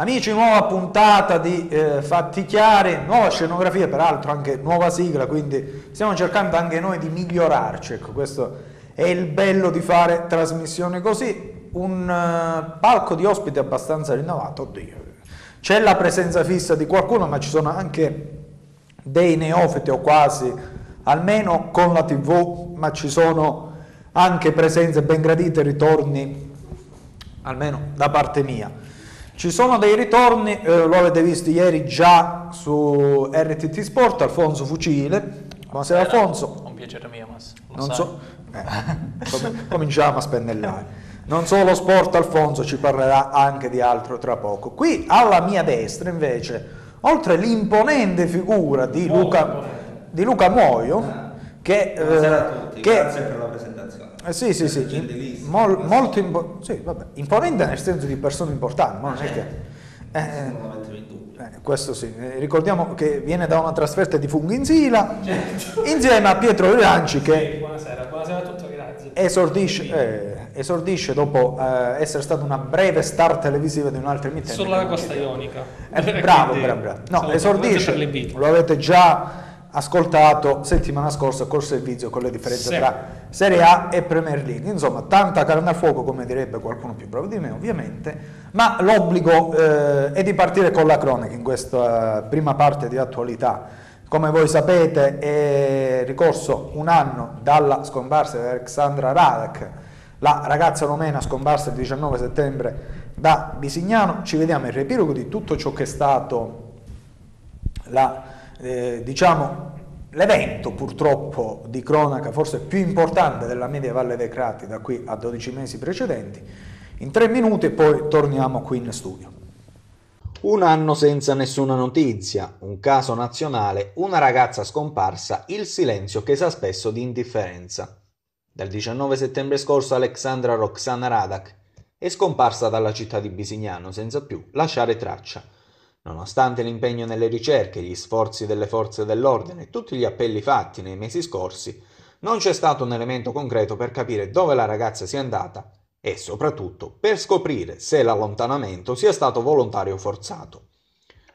Amici, nuova puntata di eh, Fatti Chiari, nuova scenografia, peraltro anche nuova sigla, quindi stiamo cercando anche noi di migliorarci. Ecco, questo è il bello di fare trasmissioni così. Un uh, palco di ospiti abbastanza rinnovato, oddio. C'è la presenza fissa di qualcuno, ma ci sono anche dei neofiti o quasi, almeno con la TV, ma ci sono anche presenze ben gradite, ritorni, almeno da parte mia. Ci sono dei ritorni, eh, lo avete visto ieri già su RTT Sport, Alfonso Fucile. Buonasera Alfonso. Un piacere mio, Mas. Non so, eh, cominciamo a spennellare. Non solo sport, Alfonso ci parlerà anche di altro tra poco. Qui alla mia destra invece, oltre l'imponente figura di Luca, di Luca Muoio, che, eh, che Eh, sì, sì, sì, Mol, molto impo- sì, vabbè, imponente nel senso di persone importanti, ma non è che... Eh, eh, questo sì, eh, ricordiamo che viene da una trasferta di funghi in Sila certo. insieme a Pietro Rilanci che sì, buonasera, buonasera a tutti, grazie. Esordisce, eh, esordisce dopo eh, essere stata una breve star televisiva di un'altra emittente. Sulla costa ionica. bravo, bravo, bravo. No, esordisce, lo avete già ascoltato settimana scorsa col servizio con le differenze sì. tra Serie A e Premier League. Insomma, tanta carne a fuoco, come direbbe qualcuno più bravo di me, ovviamente, ma l'obbligo eh, è di partire con la cronaca in questa prima parte di attualità. Come voi sapete è ricorso un anno dalla scomparsa di Alexandra Radak, la ragazza romena scomparsa il 19 settembre da Bisignano. Ci vediamo il riepilogo di tutto ciò che è stato la eh, diciamo, l'evento purtroppo di cronaca forse più importante della media Valle dei Crati da qui a 12 mesi precedenti, in tre minuti e poi torniamo qui in studio. Un anno senza nessuna notizia, un caso nazionale, una ragazza scomparsa, il silenzio che sa spesso di indifferenza. Dal 19 settembre scorso Alexandra Roxana Radak è scomparsa dalla città di Bisignano senza più lasciare traccia. Nonostante l'impegno nelle ricerche, gli sforzi delle forze dell'ordine e tutti gli appelli fatti nei mesi scorsi, non c'è stato un elemento concreto per capire dove la ragazza sia andata e soprattutto per scoprire se l'allontanamento sia stato volontario o forzato.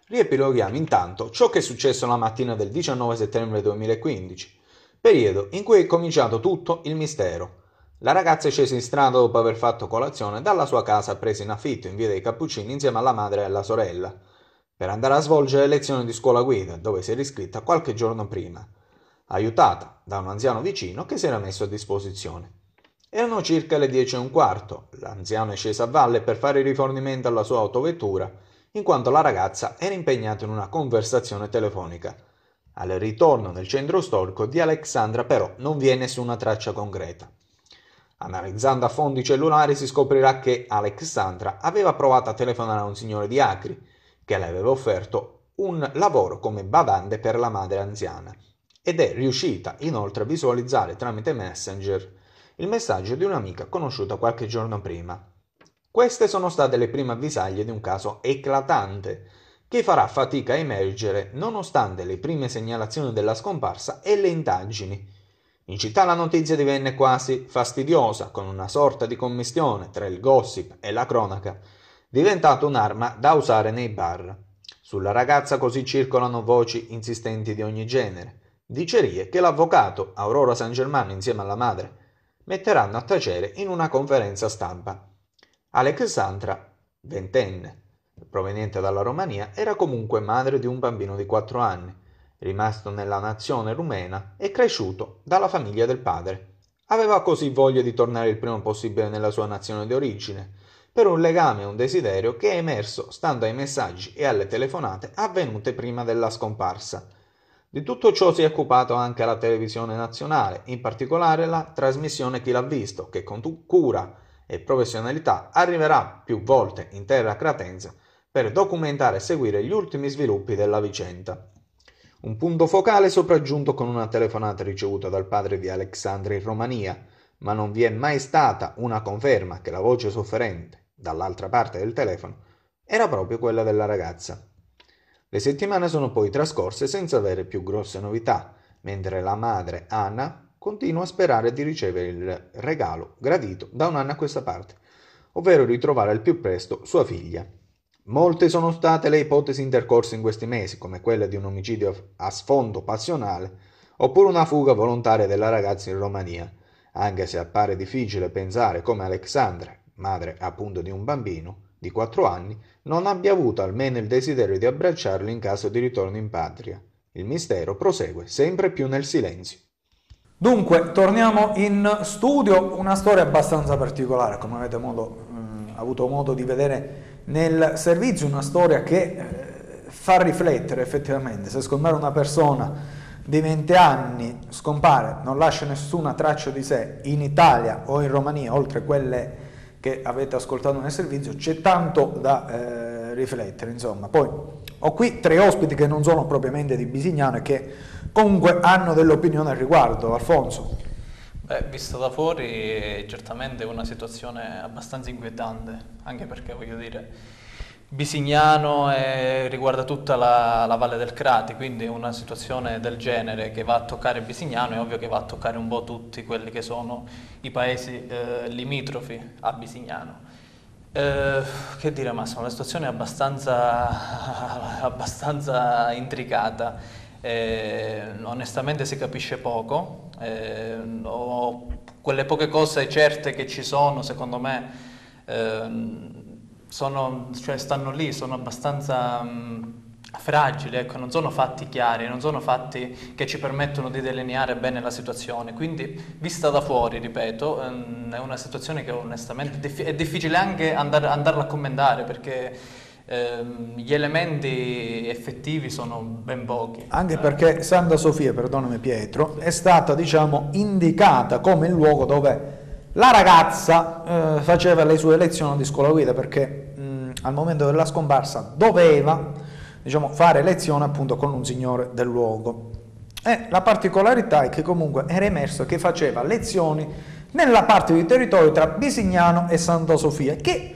Riepiloghiamo intanto ciò che è successo la mattina del 19 settembre 2015, periodo in cui è cominciato tutto il mistero. La ragazza è scesa in strada dopo aver fatto colazione dalla sua casa presa in affitto in via dei Cappuccini insieme alla madre e alla sorella per andare a svolgere lezioni di scuola guida, dove si era iscritta qualche giorno prima, aiutata da un anziano vicino che si era messo a disposizione. Erano circa le dieci e un quarto, l'anziano è sceso a valle per fare rifornimento alla sua autovettura, in quanto la ragazza era impegnata in una conversazione telefonica. Al ritorno nel centro storico di Alexandra però non vi è nessuna traccia concreta. Analizzando a fondo i cellulari si scoprirà che Alexandra aveva provato a telefonare a un signore di Acri, che le aveva offerto un lavoro come badante per la madre anziana ed è riuscita inoltre a visualizzare tramite Messenger il messaggio di un'amica conosciuta qualche giorno prima. Queste sono state le prime avvisaglie di un caso eclatante che farà fatica a emergere nonostante le prime segnalazioni della scomparsa e le indagini. In città la notizia divenne quasi fastidiosa, con una sorta di commistione tra il gossip e la cronaca, diventato un'arma da usare nei bar. Sulla ragazza così circolano voci insistenti di ogni genere, dicerie che l'avvocato Aurora San Germano insieme alla madre metteranno a tacere in una conferenza stampa. Alexandra, ventenne, proveniente dalla Romania, era comunque madre di un bambino di quattro anni, rimasto nella nazione rumena e cresciuto dalla famiglia del padre. Aveva così voglia di tornare il prima possibile nella sua nazione di origine, per un legame e un desiderio che è emerso stando ai messaggi e alle telefonate avvenute prima della scomparsa. Di tutto ciò si è occupato anche la televisione nazionale, in particolare la trasmissione Chi l'ha visto, che con cura e professionalità arriverà più volte in terra cratense per documentare e seguire gli ultimi sviluppi della vicenda. Un punto focale sopraggiunto con una telefonata ricevuta dal padre di Alexandra in Romania, ma non vi è mai stata una conferma che la voce sofferente dall'altra parte del telefono, era proprio quella della ragazza. Le settimane sono poi trascorse senza avere più grosse novità, mentre la madre, Anna, continua a sperare di ricevere il regalo gradito da un anno a questa parte, ovvero ritrovare al più presto sua figlia. Molte sono state le ipotesi intercorse in questi mesi, come quella di un omicidio a sfondo passionale oppure una fuga volontaria della ragazza in Romania, anche se appare difficile pensare come Alexandra, madre appunto di un bambino di 4 anni, non abbia avuto almeno il desiderio di abbracciarlo in caso di ritorno in patria. Il mistero prosegue sempre più nel silenzio. Dunque, torniamo in studio, una storia abbastanza particolare, come avete modo, mh, avuto modo di vedere nel servizio, una storia che eh, fa riflettere effettivamente, se scompare una persona di 20 anni scompare, non lascia nessuna traccia di sé in Italia o in Romania, oltre quelle che avete ascoltato nel servizio, c'è tanto da eh, riflettere, insomma. Poi ho qui tre ospiti che non sono propriamente di Bisignano e che comunque hanno dell'opinione al riguardo. Alfonso. Beh, visto da fuori è certamente una situazione abbastanza inquietante, anche perché voglio dire, Bisignano e riguarda tutta la, la, Valle del Crati, quindi una situazione del genere che va a toccare Bisignano è ovvio che va a toccare un po' tutti quelli che sono i paesi eh, limitrofi a Bisignano. Eh, che dire Massimo, la situazione è abbastanza, abbastanza intricata, eh, onestamente si capisce poco, eh, quelle poche cose certe che ci sono secondo me ehm, sono, cioè stanno lì, sono abbastanza mh, fragili, ecco, non sono fatti chiari, non sono fatti che ci permettono di delineare bene la situazione. Quindi, vista da fuori, ripeto, ehm, è una situazione che onestamente è difficile anche andare, andarla a commentare perché ehm, gli elementi effettivi sono ben pochi. Anche perché Santa Sofia, perdonami Pietro, è stata diciamo indicata come il luogo dove la ragazza eh, faceva le sue lezioni di scuola guida perché mh, al momento della scomparsa doveva diciamo, fare lezione appunto con un signore del luogo. E la particolarità è che comunque era emerso che faceva lezioni nella parte di territorio tra Bisignano e Santa Sofia, che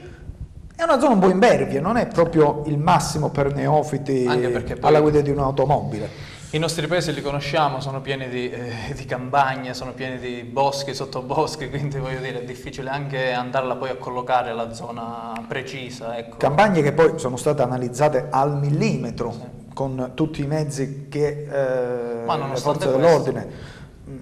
è una zona un po' impervia, non è proprio il massimo per neofiti alla guida di un'automobile. I nostri paesi li conosciamo, sono pieni di, eh, di, campagne, sono pieni di boschi, sottoboschi, quindi voglio dire è difficile anche andarla poi a collocare la zona precisa. Ecco. Campagne che poi sono state analizzate al millimetro sì. con tutti i mezzi che eh, le forze dell'ordine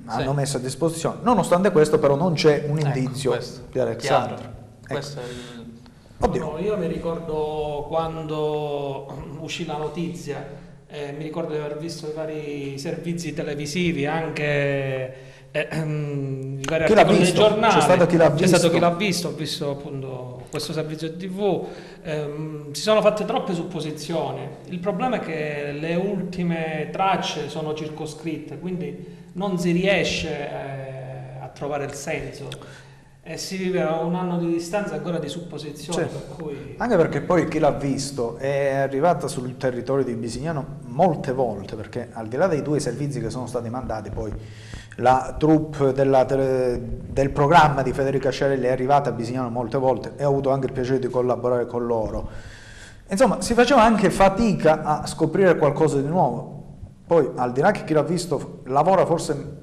hanno sì. messo a disposizione. Nonostante questo però non c'è un ecco, indizio ecco, di Alexandra. Ecco. Il... No, io mi ricordo quando uscì la notizia eh, mi ricordo di aver visto i vari servizi televisivi, anche eh, ehm, i vari chi articoli dei giornali. C'è stato chi l'ha visto. C'è stato chi l'ha visto, ho visto appunto questo servizio TV. Eh, si sono fatte troppe supposizioni. Il problema è che le ultime tracce sono circoscritte, quindi non si riesce eh, a trovare il senso. E si vive a un anno di distanza ancora di supposizioni. Cioè, per cui... Anche perché poi chi l'ha visto è arrivata sul territorio di Bisignano molte volte, perché al di là dei due servizi che sono stati mandati, poi la troupe della, del programma di Federica Sciarelli è arrivata a Bisignano molte volte e ho avuto anche il piacere di collaborare con loro. Insomma, si faceva anche fatica a scoprire qualcosa di nuovo. Poi, al di là che chi l'ha visto lavora forse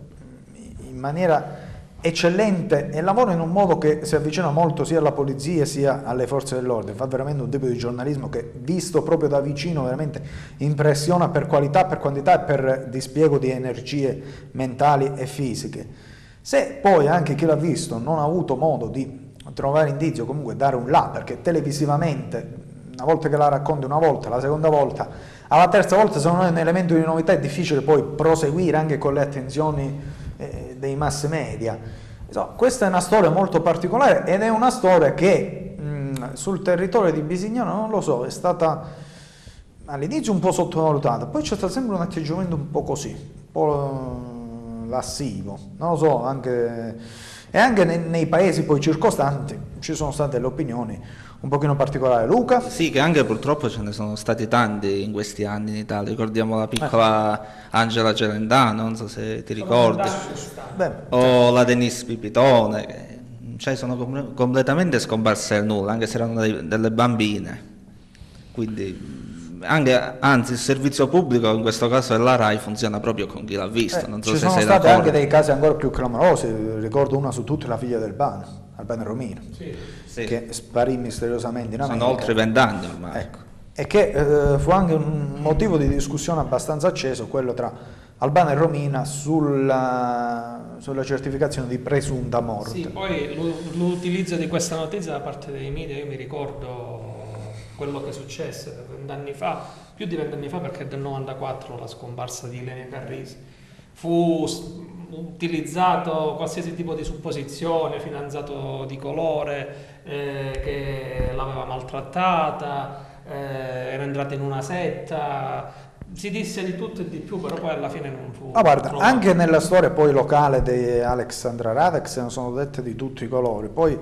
in maniera eccellente e lavora in un modo che si avvicina molto sia alla polizia sia alle forze dell'ordine, fa veramente un tipo di giornalismo che visto proprio da vicino veramente impressiona per qualità, per quantità e per dispiego di energie mentali e fisiche. Se poi anche chi l'ha visto non ha avuto modo di trovare indizio, comunque dare un là, perché televisivamente una volta che la racconti una volta, la seconda volta, alla terza volta se non è un elemento di novità è difficile poi proseguire anche con le attenzioni eh, dei mass media. Insomma, questa è una storia molto particolare ed è una storia che mh, sul territorio di Bisignano, non lo so, è stata all'inizio un po' sottovalutata, poi c'è stato sempre un atteggiamento un po' così, un po' lassivo, non lo so, anche... E anche nei, nei paesi poi circostanti ci sono state delle opinioni un pochino particolare. Luca? Sì, che anche purtroppo ce ne sono stati tanti in questi anni in Italia. Ricordiamo la piccola eh. Angela Celentano, non so se ti ricordi, o la Denise Pipitone, che, cioè sono com- completamente scomparse nel nulla, anche se erano dei, delle bambine. Quindi anche, anzi il servizio pubblico in questo caso della RAI funziona proprio con chi l'ha visto. Eh, non so ci se sono stati anche dei casi ancora più clamorosi, ricordo una su tutte la figlia del Bano Albano Romino, sì. Che sparì misteriosamente in America. Sono oltre vent'anni ormai. Ecco. E che eh, fu anche un motivo di discussione abbastanza acceso quello tra Albano e Romina sulla, sulla certificazione di presunta morte. Sì, poi l'utilizzo di questa notizia da parte dei media, io mi ricordo quello che successe vent'anni fa, più di vent'anni fa perché è del 94 la scomparsa di Ilenia Carrisi. Fu utilizzato qualsiasi tipo di supposizione, fidanzato di colore, eh, che l'aveva maltrattata, eh, era entrata in una setta, si disse di tutto e di più, però poi alla fine non fu. Ma guarda, trovato. anche nella storia poi locale di Alexandra Radex ne sono dette di tutti i colori. Poi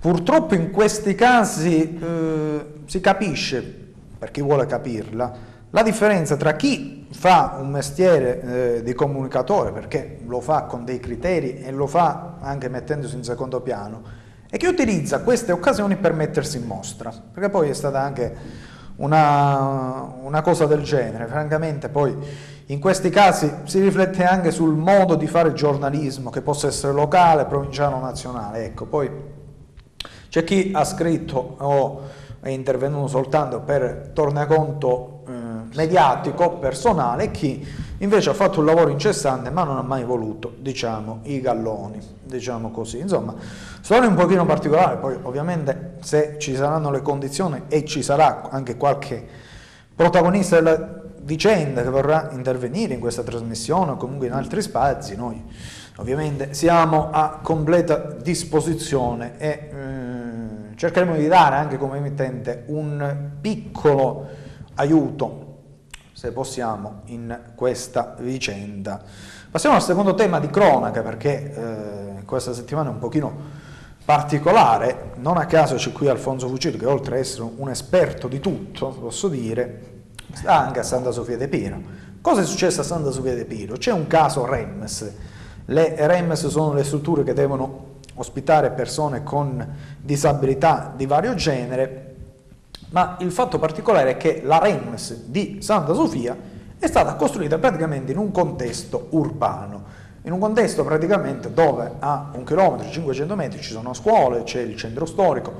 purtroppo in questi casi eh, si capisce, per chi vuole capirla, la differenza tra chi fa un mestiere eh, di comunicatore, perché lo fa con dei criteri e lo fa anche mettendosi in secondo piano, e chi utilizza queste occasioni per mettersi in mostra, perché poi è stata anche una, una cosa del genere. Francamente poi in questi casi si riflette anche sul modo di fare giornalismo, che possa essere locale, provinciale o nazionale. Ecco, poi c'è chi ha scritto o è intervenuto soltanto per tornaconto mediatico, personale, chi invece ha fatto un lavoro incessante ma non ha mai voluto, diciamo, i galloni, diciamo così. Insomma, storia un pochino particolare, poi ovviamente se ci saranno le condizioni e ci sarà anche qualche protagonista della vicenda che vorrà intervenire in questa trasmissione o comunque in altri spazi, noi ovviamente siamo a completa disposizione e eh, cercheremo di dare anche come emittente un piccolo aiuto se possiamo, in questa vicenda. Passiamo al secondo tema di cronaca perché eh, questa settimana è un pochino particolare, non a caso c'è qui Alfonso Fucillo che oltre ad essere un esperto di tutto, posso dire, sta anche a Santa Sofia de Piro. Cosa è successo a Santa Sofia de Piro? C'è un caso REMS. Le REMS sono le strutture che devono ospitare persone con disabilità di vario genere ma il fatto particolare è che la REMS di Santa Sofia è stata costruita praticamente in un contesto urbano, in un contesto praticamente dove a un chilometro, 500 metri ci sono scuole, c'è il centro storico,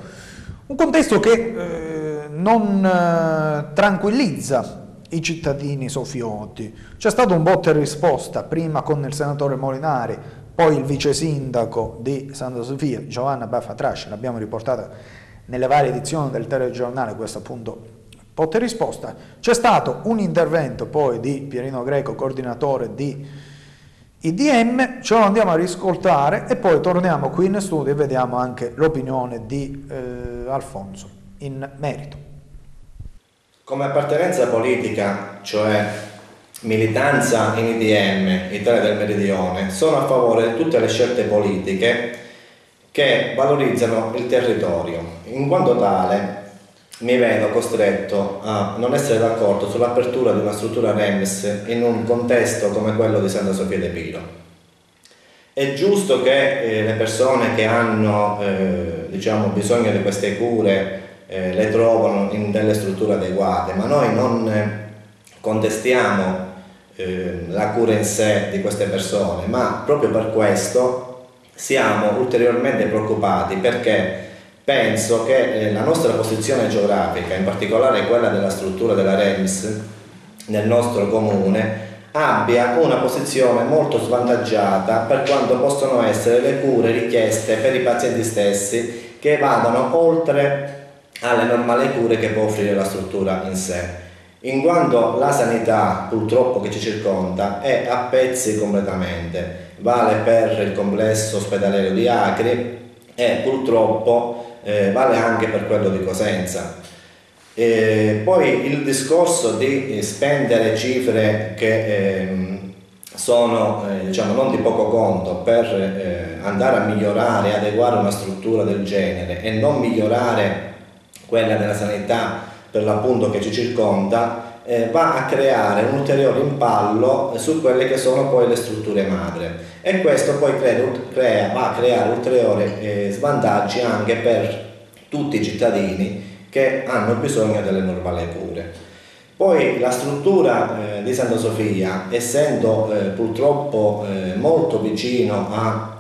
un contesto che eh, non eh, tranquillizza i cittadini sofioti. C'è stato un botte e risposta prima con il senatore Molinari, poi il vice sindaco di Santa Sofia, Giovanna Baffa Trasci, l'abbiamo riportata nelle varie edizioni del telegiornale questo appunto botte risposta. C'è stato un intervento poi di Pierino Greco, coordinatore di IDM, ce lo andiamo a riscoltare e poi torniamo qui in studio e vediamo anche l'opinione di eh, Alfonso in merito. Come appartenenza politica, cioè militanza in IDM, Italia del Meridione, sono a favore di tutte le scelte politiche che valorizzano il territorio. In quanto tale mi vedo costretto a non essere d'accordo sull'apertura di una struttura REMS in un contesto come quello di Santa Sofia de Piro. È giusto che eh, le persone che hanno eh, diciamo, bisogno di queste cure eh, le trovano in delle strutture adeguate, ma noi non contestiamo eh, la cura in sé di queste persone, ma proprio per questo siamo ulteriormente preoccupati perché penso che eh, la nostra posizione geografica, in particolare quella della struttura della REMS nel nostro comune, abbia una posizione molto svantaggiata per quanto possono essere le cure richieste per i pazienti stessi che vadano oltre alle normali cure che può offrire la struttura in sé in quanto la sanità purtroppo che ci circonda è a pezzi completamente, vale per il complesso ospedaliero di Acri e purtroppo eh, vale anche per quello di Cosenza. E poi il discorso di spendere cifre che eh, sono eh, diciamo, non di poco conto per eh, andare a migliorare, adeguare una struttura del genere e non migliorare quella della sanità per l'appunto che ci circonda, eh, va a creare un ulteriore impallo su quelle che sono poi le strutture madre e questo poi crea, crea, va a creare ulteriori eh, svantaggi anche per tutti i cittadini che hanno bisogno delle normali cure. Poi la struttura eh, di Santa Sofia, essendo eh, purtroppo eh, molto vicino a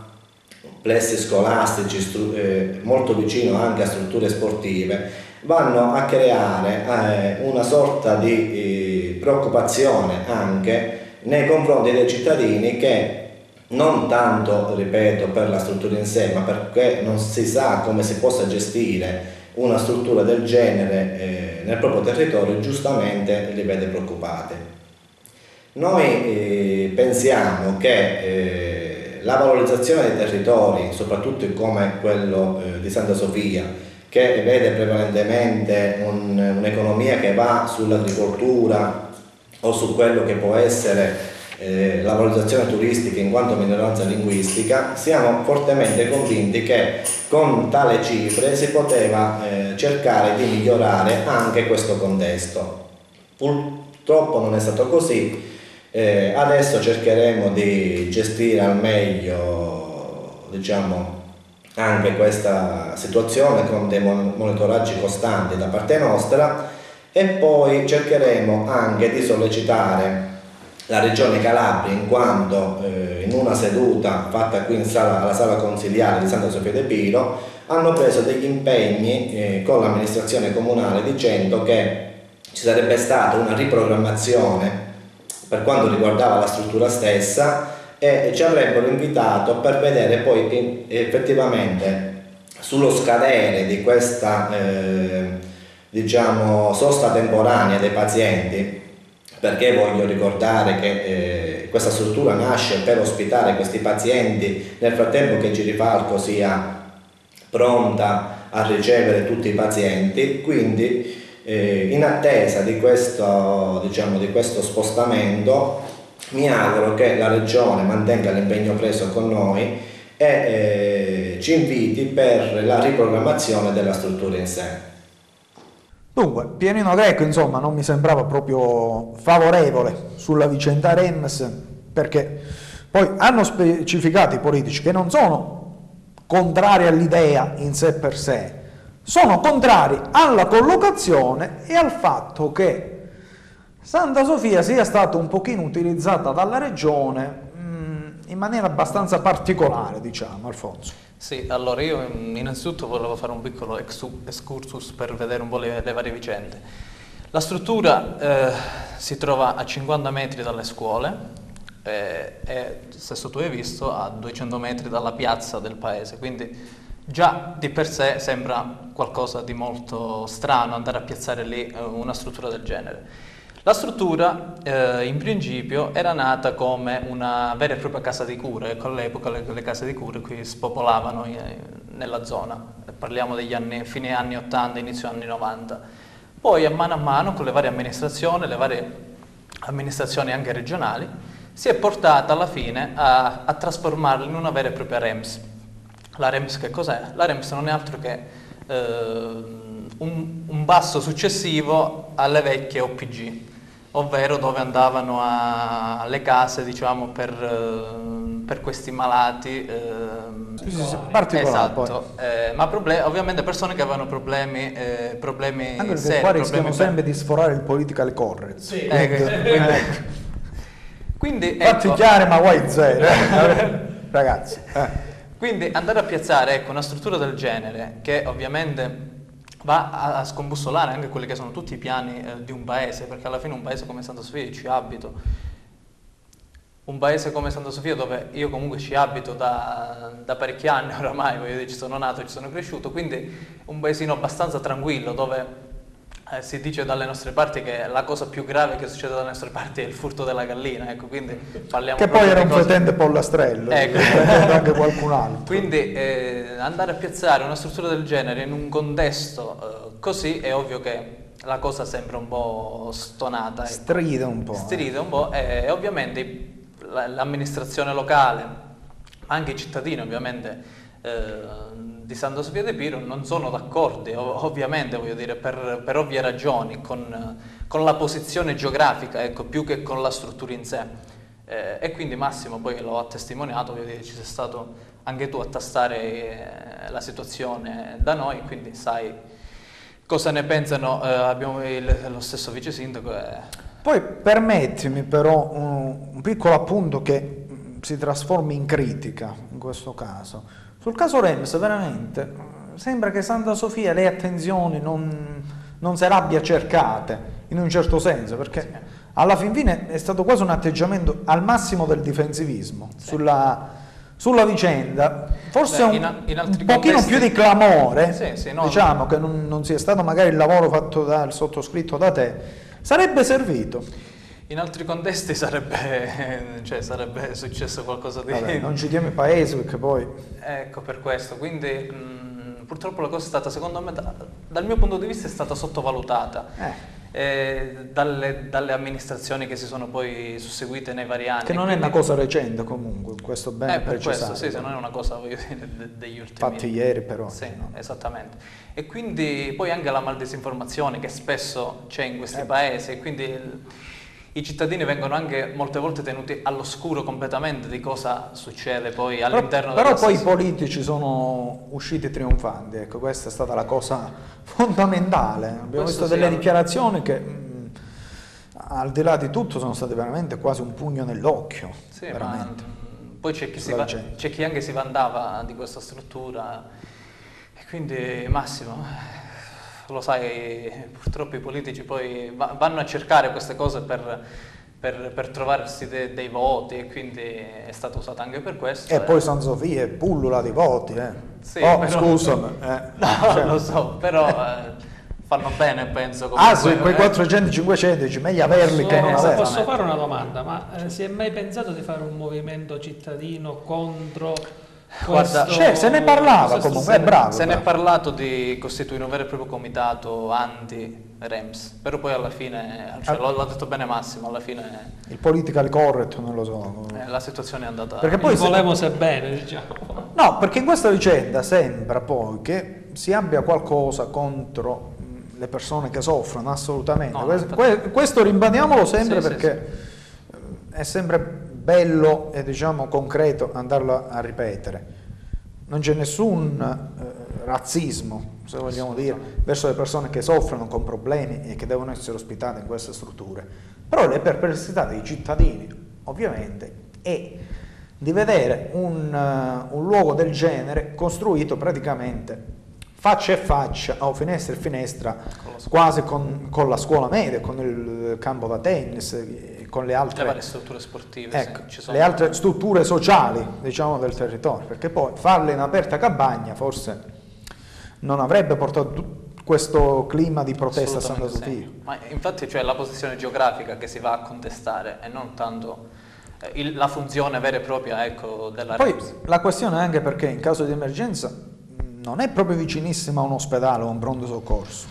plessi scolastici eh, molto vicino anche a strutture sportive, vanno a creare eh, una sorta di eh, preoccupazione anche nei confronti dei cittadini che non tanto, ripeto, per la struttura in sé, ma perché non si sa come si possa gestire una struttura del genere eh, nel proprio territorio, giustamente li vede preoccupati. Noi eh, pensiamo che eh, la valorizzazione dei territori, soprattutto come quello eh, di Santa Sofia, che vede prevalentemente un, un'economia che va sull'agricoltura o su quello che può essere eh, la valorizzazione turistica in quanto minoranza linguistica, siamo fortemente convinti che con tale cifre si poteva eh, cercare di migliorare anche questo contesto. Purtroppo non è stato così, eh, adesso cercheremo di gestire al meglio diciamo, anche questa situazione con dei monitoraggi costanti da parte nostra e poi cercheremo anche di sollecitare la Regione Calabria in quanto eh, in una seduta fatta qui in sala, alla sala consiliare di Santa Sofia de Piro hanno preso degli impegni eh, con l'amministrazione comunale dicendo che ci sarebbe stata una riprogrammazione per quanto riguardava la struttura stessa e ci avrebbero invitato per vedere poi effettivamente sullo scadere di questa eh, diciamo sosta temporanea dei pazienti perché voglio ricordare che eh, questa struttura nasce per ospitare questi pazienti nel frattempo che Girifalco sia pronta a ricevere tutti i pazienti, quindi eh, in attesa di questo, diciamo, di questo spostamento mi auguro che la Regione mantenga l'impegno preso con noi e eh, ci inviti per la riprogrammazione della struttura in sé. Dunque, Pianino Greco insomma non mi sembrava proprio favorevole sulla vicenda Rems perché poi hanno specificato i politici che non sono contrari all'idea in sé per sé, sono contrari alla collocazione e al fatto che Santa Sofia sia stata un pochino utilizzata dalla regione mm, in maniera abbastanza particolare, diciamo, Alfonso. Sì, allora io innanzitutto volevo fare un piccolo excursus per vedere un po' le, le varie vicende. La struttura eh, si trova a 50 metri dalle scuole eh, e, stesso tu hai visto, a 200 metri dalla piazza del paese, quindi già di per sé sembra qualcosa di molto strano andare a piazzare lì eh, una struttura del genere. La struttura eh, in principio era nata come una vera e propria casa di cure, con l'epoca le, le case di cure qui spopolavano eh, nella zona, parliamo degli anni, fine anni 80, inizio anni 90. Poi a mano a mano con le varie amministrazioni, le varie amministrazioni anche regionali, si è portata alla fine a, a trasformarla in una vera e propria REMS. La REMS che cos'è? La REMS non è altro che eh, un, un basso successivo alle vecchie OPG ovvero dove andavano a, alle case diciamo, per, eh, per, questi malati. Eh, sì, esatto, eh, ma problem- ovviamente persone che avevano problemi, eh, problemi Anche perché seri, qua rischiamo sempre di sforare il political correct. Sì. Ecco, quindi, quindi Fatti ecco, chiare ma vuoi zero, eh. ragazzi. Eh. Quindi andare a piazzare ecco, una struttura del genere che ovviamente va a, scombussolare anche quelli che sono tutti i piani eh, di un paese, perché alla fine un paese come Santa Sofia ci abito. Un paese come Santa Sofia dove io comunque ci abito da, da parecchi anni oramai, voglio dire, ci sono nato, ci sono cresciuto, quindi un paesino abbastanza tranquillo dove eh, si dice dalle nostre parti che la cosa più grave che succede dalle nostre parti è il furto della gallina, ecco, quindi parliamo Che poi era un cose... fetente pollastrello, ecco. anche qualcun altro. Quindi eh, andare a piazzare una struttura del genere in un contesto eh, così è ovvio che la cosa sembra un po' stonata. Ecco. Stride un po'. Stride un po' e ovviamente l'amministrazione locale, anche i cittadini ovviamente eh, di Santa Sofia de Piro non sono d'accordo, ovviamente voglio dire, per, per ovvie ragioni, con, con, la posizione geografica, ecco, più che con la struttura in sé. Eh, e quindi Massimo poi lo ha testimoniato, voglio dire, ci sei stato anche tu a tastare eh, la situazione da noi, quindi sai cosa ne pensano, eh, abbiamo il, lo stesso vice sindaco. Poi permettimi però un, un piccolo appunto che si trasformi in critica in questo caso Sul caso Rems, veramente, sembra che Santa Sofia le attenzioni non, non se l'abbia cercate, in un certo senso, perché alla fin fine è stato quasi un atteggiamento al massimo del difensivismo sì. sulla, sulla, vicenda. Forse Beh, un, in, in un pochino più di clamore, sì, sì, no, diciamo no. che non, non, sia stato magari il lavoro fatto dal sottoscritto da te, sarebbe servito. In altri contesti sarebbe, cioè, sarebbe successo qualcosa di... Vabbè, non citiamo i paesi perché poi... Ecco, per questo, quindi mh, purtroppo la cosa è stata, secondo me, da, dal mio punto di vista è stata sottovalutata. Eh. Eh, dalle, dalle, amministrazioni che si sono poi susseguite nei vari anni. Che non quindi... è una cosa recente comunque, questo bene eh, per questo, sì, se non è una cosa voglio dire, de, degli ultimi Fatti ieri però. Sì, no? esattamente. E quindi poi anche la maldisinformazione che spesso c'è in questi eh. paesi quindi... I cittadini vengono anche molte volte tenuti all'oscuro completamente di cosa succede poi all'interno però, però poi i politici sono usciti trionfanti ecco questa è stata la cosa fondamentale abbiamo Questo visto delle dichiarazioni che mh, al di là di tutto sono state veramente quasi un pugno nell'occhio sì, veramente. Ma, poi c'è chi, va, c'è chi anche si vandava di questa struttura e quindi Massimo lo sai, purtroppo i politici poi vanno a cercare queste cose per, per, per trovarsi de, dei voti e quindi è stata usata anche per questo. E eh. poi San Sofia è pullula di voti, eh. Sì, oh, però, scusami. Eh. No, cioè. lo so, però eh, fanno bene, penso. Comunque, ah, sì, quei 400-500 dici meglio averli posso, che non averli. Posso fare una domanda, ma eh, si è mai pensato di fare un movimento cittadino contro Guarda, cioè, se ne parlava comunque, è bravo. Se ne è parlato di costituire un vero e proprio comitato anti-REMS, però poi alla fine, cioè, ah. l'ha detto bene Massimo, alla fine... Il political correct, non lo so. Eh, la situazione è andata... Perché poi volevo se bene, diciamo. No, perché in questa vicenda sembra poi che si abbia qualcosa contro le persone che soffrono, assolutamente. No, questo, infatti... questo ribadiamolo sempre sì, perché sì, sì. è sempre bello e diciamo concreto andarlo a ripetere. Non c'è nessun eh, razzismo, se vogliamo dire, verso le persone che soffrono con problemi e che devono essere ospitate in queste strutture. Però le perplessità dei cittadini, ovviamente, è di vedere un, uh, un luogo del genere costruito praticamente faccia e faccia o finestra e finestra quasi con, con, la scuola media, con il campo da tennis, con le altre le strutture sportive, ecco, sì, le altre strutture sociali diciamo, del territorio, perché poi farle in aperta campagna forse non avrebbe portato questo clima di protesta a Santa Sofia. Sì. Ma infatti cioè, la posizione geografica che si va a contestare e non tanto eh, il, la funzione vera e propria ecco, della Poi REPS. la questione è anche perché in caso di emergenza non è proprio vicinissima a un ospedale o a un pronto soccorso.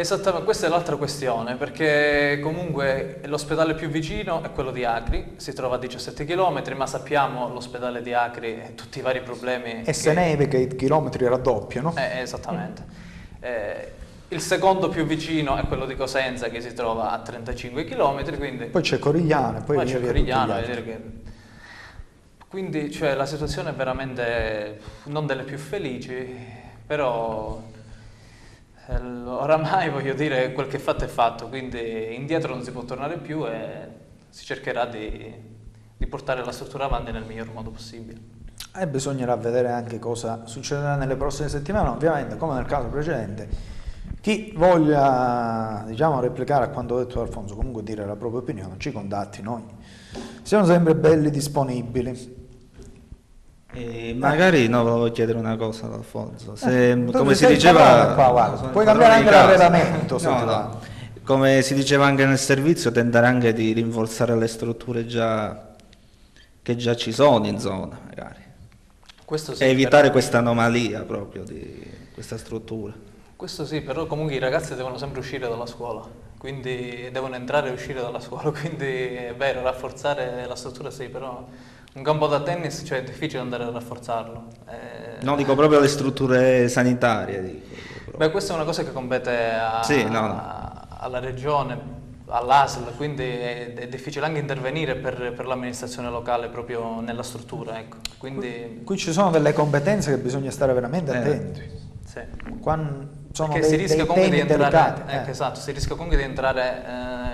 Esattamente, questa è l'altra questione, perché comunque l'ospedale più vicino è quello di Acri, si trova a 17 km, ma sappiamo l'ospedale di Acri e tutti i vari problemi. E che... se neve che i chilometri raddoppiano. Eh, esattamente. Eh, il secondo più vicino è quello di Cosenza che si trova a 35 km, quindi... Poi c'è Corigliano, poi, poi c'è Corigliano, che... quindi cioè, la situazione è veramente non delle più felici, però oramai voglio dire quel che è fatto è fatto, quindi indietro non si può tornare più e si cercherà di, di portare la struttura avanti nel miglior modo possibile. E bisognerà vedere anche cosa succederà nelle prossime settimane, ovviamente come nel caso precedente. Chi voglia diciamo, replicare a quanto detto Alfonso, comunque dire la propria opinione, ci contatti noi. Siamo sempre belli disponibili. E magari no, volevo chiedere una cosa ad Alfonso. Se, eh, come si diceva, qua, puoi cambiare anche l'arredamento. No, no. Come si diceva anche nel servizio, tentare anche di rinforzare le strutture già, che già ci sono in zona, magari. Sì, e evitare però... questa anomalia proprio di questa struttura. Questo sì, però comunque i ragazzi devono sempre uscire dalla scuola, quindi devono entrare e uscire dalla scuola, quindi è vero, rafforzare la struttura sì, però un campo da tennis cioè, è difficile andare a rafforzarlo. Eh... No, dico proprio le strutture sanitarie. Dico, Beh, questa è una cosa che compete a, sì, no, no. alla regione, all'ASL, quindi è, è, difficile anche intervenire per, per, l'amministrazione locale proprio nella struttura. Ecco. Quindi... Qui, qui, ci sono delle competenze che bisogna stare veramente eh. attenti. Sì. Quando sono Perché dei, si rischia comunque di entrare, ecco, eh. esatto, si rischia comunque di entrare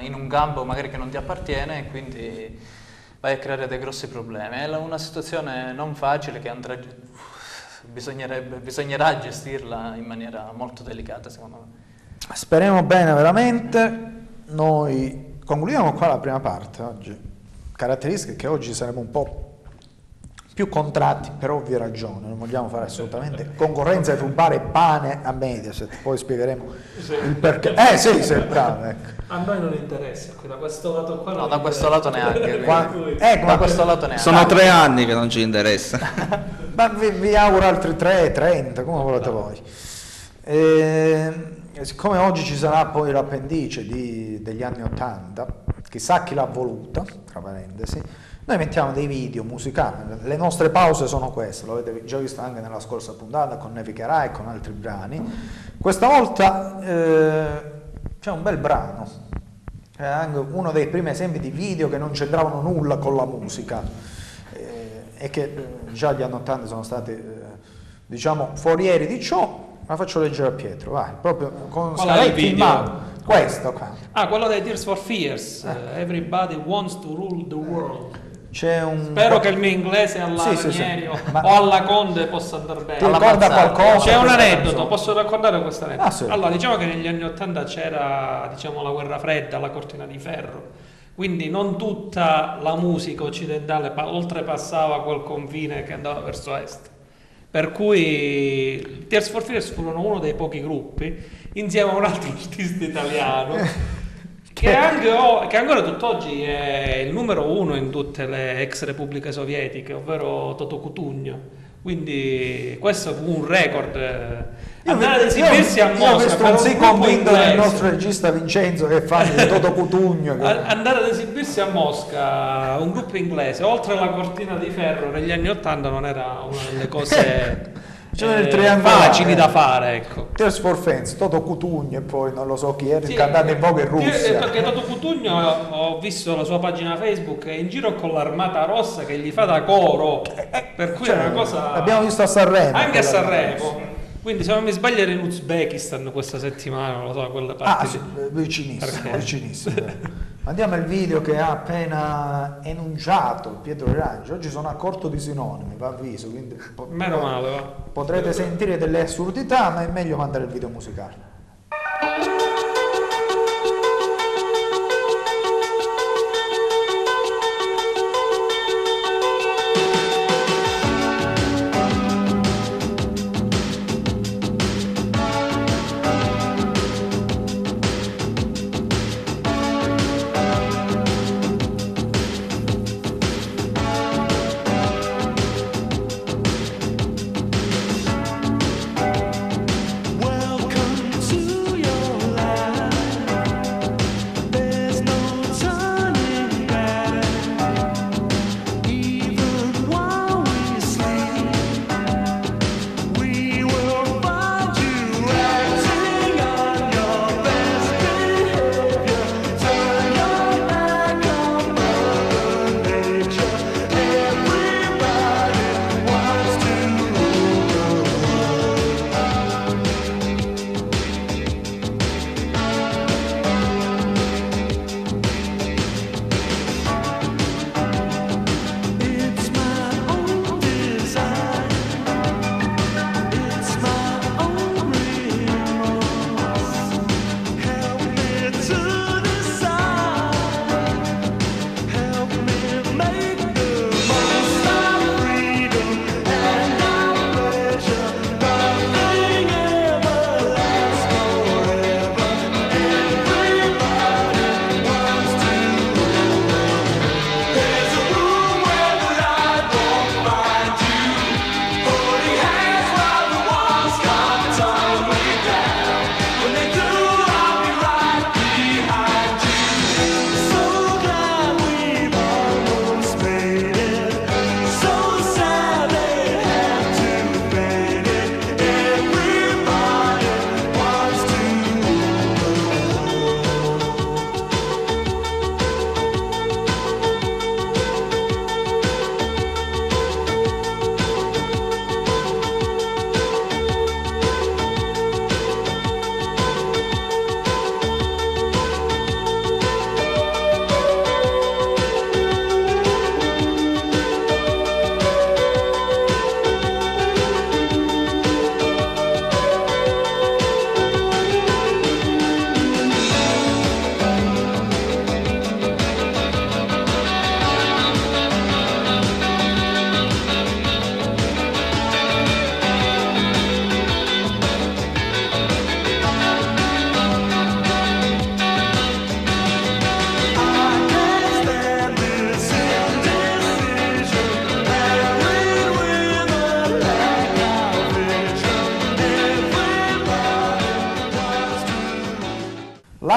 eh, in un campo magari che non ti appartiene e quindi vai a creare dei grossi problemi. È una situazione non facile che andrà bisognerà gestirla in maniera molto delicata secondo me. Speriamo bene veramente, noi concludiamo qua la prima parte oggi, caratteristiche che oggi saremo un po' più contratti per ovvie ragioni, non vogliamo fare assolutamente concorrenza e rubare pane a Mediaset, poi spiegheremo il perché. Eh sì, sì, bravo, ecco. A noi non interessa, da questo lato qua No, da questo lato neanche. Qua, ecco, da questo lato neanche. Sono tre anni che non ci interessa. Ma vi, vi, auguro altri tre, 30, come volete voi. E, siccome oggi ci sarà poi l'appendice di, degli anni Ottanta, chissà chi l'ha voluta, tra parentesi, noi mettiamo dei video musicali, le nostre pause sono queste, lo avete già visto anche nella scorsa puntata con Nevicherà e con altri brani. Questa volta eh, c'è un bel brano, è anche uno dei primi esempi di video che non c'entravano nulla con la musica eh, e che eh, già gli anni 80 sono stati, eh, diciamo, forieri di ciò. Ma faccio leggere a Pietro, vai, proprio con scaletti in mano. Questo qua. Ah, quello dei Tears for Fears. Uh, everybody wants to rule the world. Un... Spero che il mio inglese alla sì, sì, sì. Ma... o alla Conde possa andare bene. Ti ricorda qualcosa? C'è un aneddoto, posso raccontare questo aneddoto? Ah. Allora, diciamo che negli anni Ottanta c'era diciamo, la guerra fredda, la cortina di ferro, quindi non tutta la musica occidentale oltrepassava quel confine che andava verso est. Per cui Tears for Fears furono uno dei pochi gruppi, insieme a un altro artista italiano. Che, anche, che, ancora tutt'oggi è il numero uno in tutte le ex repubbliche sovietiche, ovvero Toto Cutugno. Quindi questo fu un record. Andare ad esibirsi a Mosca. Io sei convinto del nostro regista Vincenzo che fa il Toto Cutugno. Che... Andare ad esibirsi a Mosca, un gruppo inglese, oltre alla cortina di ferro negli anni Ottanta non era una delle cose Triangolo facili da fare, ecco. Tears for Fans, Toto Cutugno e poi non lo so chi era, sì, il cantante in voga in Russia. Perché Toto Cutugno ho visto la sua pagina Facebook è in giro con l'armata rossa che gli fa da coro. Eh, eh, per cui cioè, è una cosa L'abbiamo visto a Sanremo. Anche a Sanremo. Quindi se non mi sbaglio era in Uzbekistan questa settimana, non lo so, quella parte. Ah, sì, vicinissimo, vicinissimo. Andiamo al video che ha appena enunciato Pietro Raggio. Oggi sono a corto di sinonimi, va avviso, quindi Meno male, va. potrete sentire delle assurdità, ma è meglio mandare il video musicale.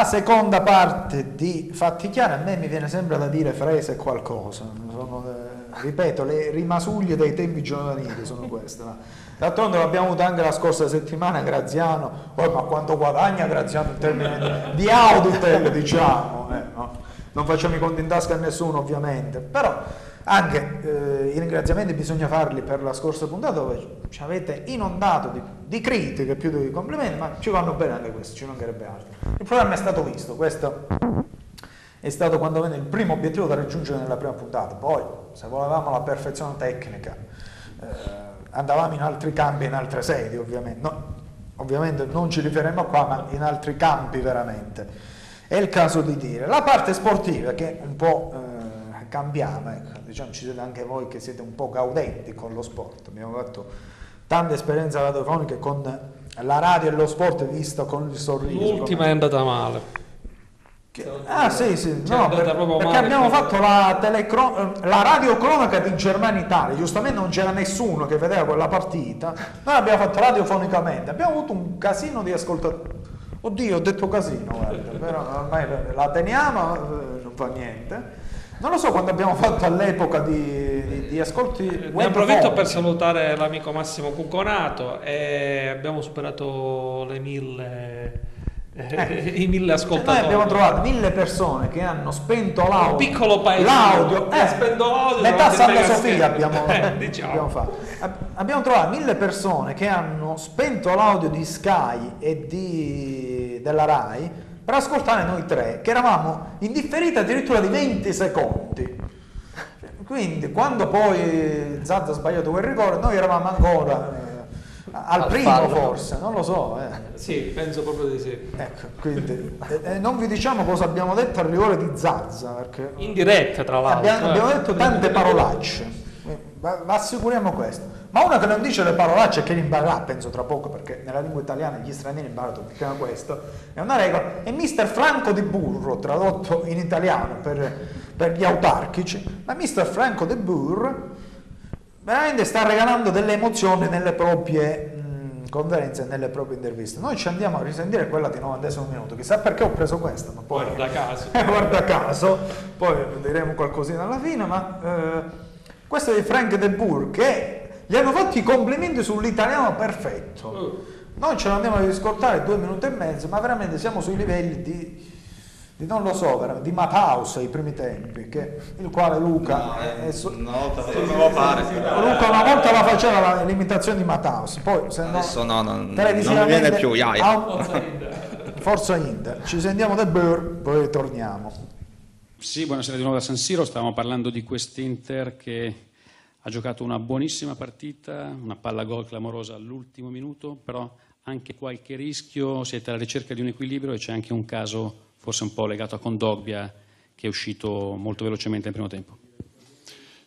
Seconda parte di Fatti Chiari, a me mi viene sempre da dire frese qualcosa, sono, eh, ripeto, le rimasuglie dei tempi giovanili sono queste. Ma d'altronde l'abbiamo avuto anche la scorsa settimana, Graziano, oh, ma quanto guadagna Graziano in termini di Auditel, diciamo, eh, no? non facciamo i conti in tasca a nessuno ovviamente, però anche eh, i ringraziamenti bisogna farli per la scorsa puntata dove ci avete inondato di, di critiche più di complimenti, ma ci vanno bene anche questo, ci mancherebbe altro. Il programma è stato visto, questo è stato quando venne il primo obiettivo da raggiungere nella prima puntata, poi se volevamo la perfezione tecnica eh, andavamo in altri campi, in altre sedi ovviamente, no, ovviamente non ci riferiremo qua, ma in altri campi veramente. È il caso di dire. La parte sportiva che un po' eh, cambiamo, ecco, diciamo, ci siete anche voi che siete un po' gaudenti con lo sport, abbiamo fatto tante esperienze radiofoniche con la radio e lo sport visto con il sorriso. L'ultima è andata male. Che... Ah sì, sì, cioè, no, per, perché abbiamo fatto la, telecro... la radiocronaca di Germania-Italia, giustamente non c'era nessuno che vedeva quella partita, noi abbiamo fatto radiofonicamente, abbiamo avuto un casino di ascoltatori. Oddio, ho detto casino, guarda, però ormai la teniamo, eh, non fa niente. Non lo so quando abbiamo fatto all'epoca di, di, di ascolti. Ne approfitto per salutare l'amico Massimo Cuconato e abbiamo superato le mille. Eh, i mille ascoltatori. Cioè noi abbiamo trovato mille persone che hanno spento l'audio. Un piccolo paese. L'audio. Eh, spento l'audio. Metà Santa Sofia abbiamo, eh, diciamo. abbiamo fatto. Abbiamo trovato mille persone che hanno spento l'audio di Sky e di, della Rai per ascoltare noi tre, che eravamo indifferiti addirittura di 20 secondi. Quindi quando poi Zazza ha sbagliato quel rigore, noi eravamo ancora eh, al, al, primo fallo. forse, non lo so. Eh. Sì, penso proprio di sì. Ecco, quindi eh, eh non vi diciamo cosa abbiamo detto al rigore di Zazza. Perché In diretta tra l'altro. Abbiamo, abbiamo detto tante parolacce, ma assicuriamo questo. Ma uno che non dice le parolacce che li imparerà, penso tra poco, perché nella lingua italiana gli stranieri imparano prima questo, è una regola, è Mister Franco di Burro, tradotto in italiano per, per gli autarchici, ma Mister Franco de Burro veramente sta regalando delle emozioni nelle proprie mh, conferenze, nelle proprie interviste. Noi ci andiamo a risentire quella di 90 minuto, chissà perché ho preso questa, ma poi... Guarda caso. guarda caso, poi diremo qualcosina alla fine, ma... Eh, questo è di Frank de Boer che gli hanno fatto i complimenti sull'italiano perfetto. Mm. Noi ce l'andiamo a riscoltare due minuti e mezzo, ma veramente siamo sui livelli di, di non lo so, di Mataus ai primi tempi, che, il quale Luca... No, è, è so, no, lo fare. Luca una volta la faceva l'imitazione di Mataus, poi se Adesso no, no non, non viene più, iaia. Forza Inter. Ci sentiamo del Burr, poi torniamo. Sì, buonasera di nuovo da San Siro, stavamo parlando di quest'Inter che ha giocato una buonissima partita, una palla gol clamorosa all'ultimo minuto, però anche qualche rischio, siete alla ricerca di un equilibrio e c'è anche un caso forse un po' legato a Condogbia che è uscito molto velocemente nel primo tempo.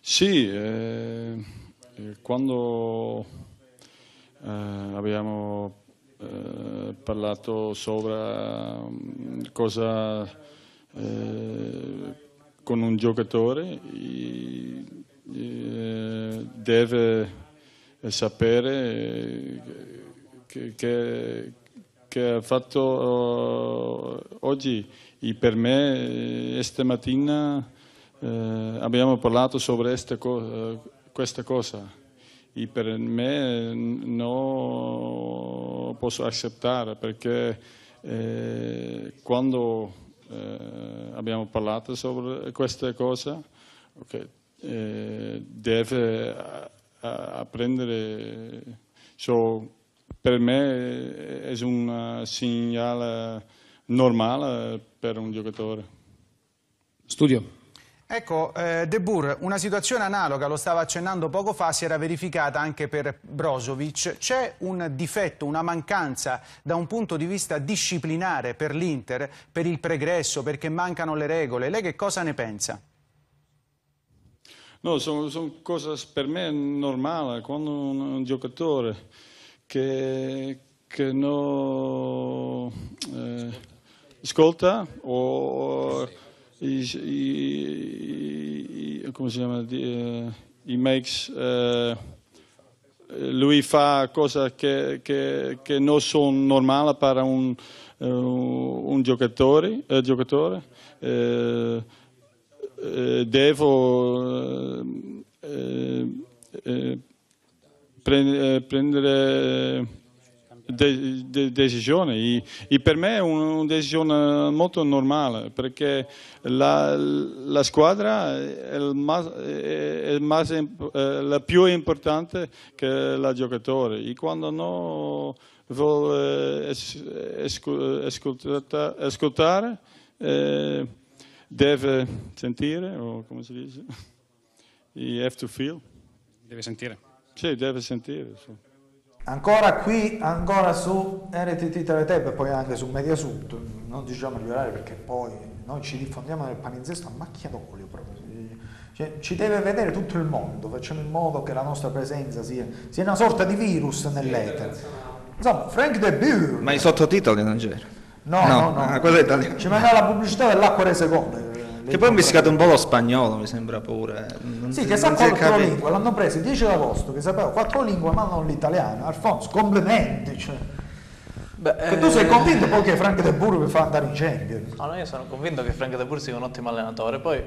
Sì, eh, eh quando eh, abbiamo eh, parlato sopra mm, cosa eh, con un giocatore, deve sapere eh, che, che, che ha fatto oggi e per me stamattina uh, abbiamo parlato sobre co questa cosa. E per me non posso accettare perché eh, quando eh, abbiamo parlato sobre questa cosa okay, eh, deve apprendere. So, per me è un segnale normale per un giocatore. Studio. Ecco, eh, De Boer, una situazione analoga, lo stava accennando poco fa, si era verificata anche per Brozovic. C'è un difetto, una mancanza da un punto di vista disciplinare per l'Inter, per il pregresso, perché mancano le regole. Lei che cosa ne pensa? No, sono, sono cose per me normali, quando un, un giocatore che, che non eh, ascolta o i, i, i, come si chiama, uh, he makes uh, lui fa cose che, che, che non sono normali per un, uh, un giocatore. Uh, giocatore. Uh, devo prendere de de decisioni e, per me è una decisione molto normale perché la, la squadra è, mas, è, il è la più importante che il giocatore e quando no vuole ascoltare, ascoltare eh, deve sentire o come si dice? You have to feel. Deve sentire. Sì, deve sentire. Sì. Ancora qui, ancora su RTT Teletep e poi anche su Mediasud, non diciamo gli orari perché poi noi ci diffondiamo nel palinsesto a macchia d'olio proprio. Cioè, ci deve vedere tutto il mondo, facciamo in modo che la nostra presenza sia, sia una sorta di virus nell'etere. Insomma, Frank De Boer. Ma i sottotitoli non c'erano? No, no, no. no. Ah, quello è italiano. Ci mandava la pubblicità dell'acqua rese seconde. Che poi ho mischiato un po' lo spagnolo, mi sembra pure. Non sì, si, che sa quattro lingue, l'hanno preso il 10 agosto, che sapeva quattro lingue ma non l'italiano. Alfonso, complimenti. Cioè. Beh, eh... tu sei convinto poi che Frank De Boer vi fa andare in Champions? No, no, io sono convinto che Frank De Boer sia un ottimo allenatore, poi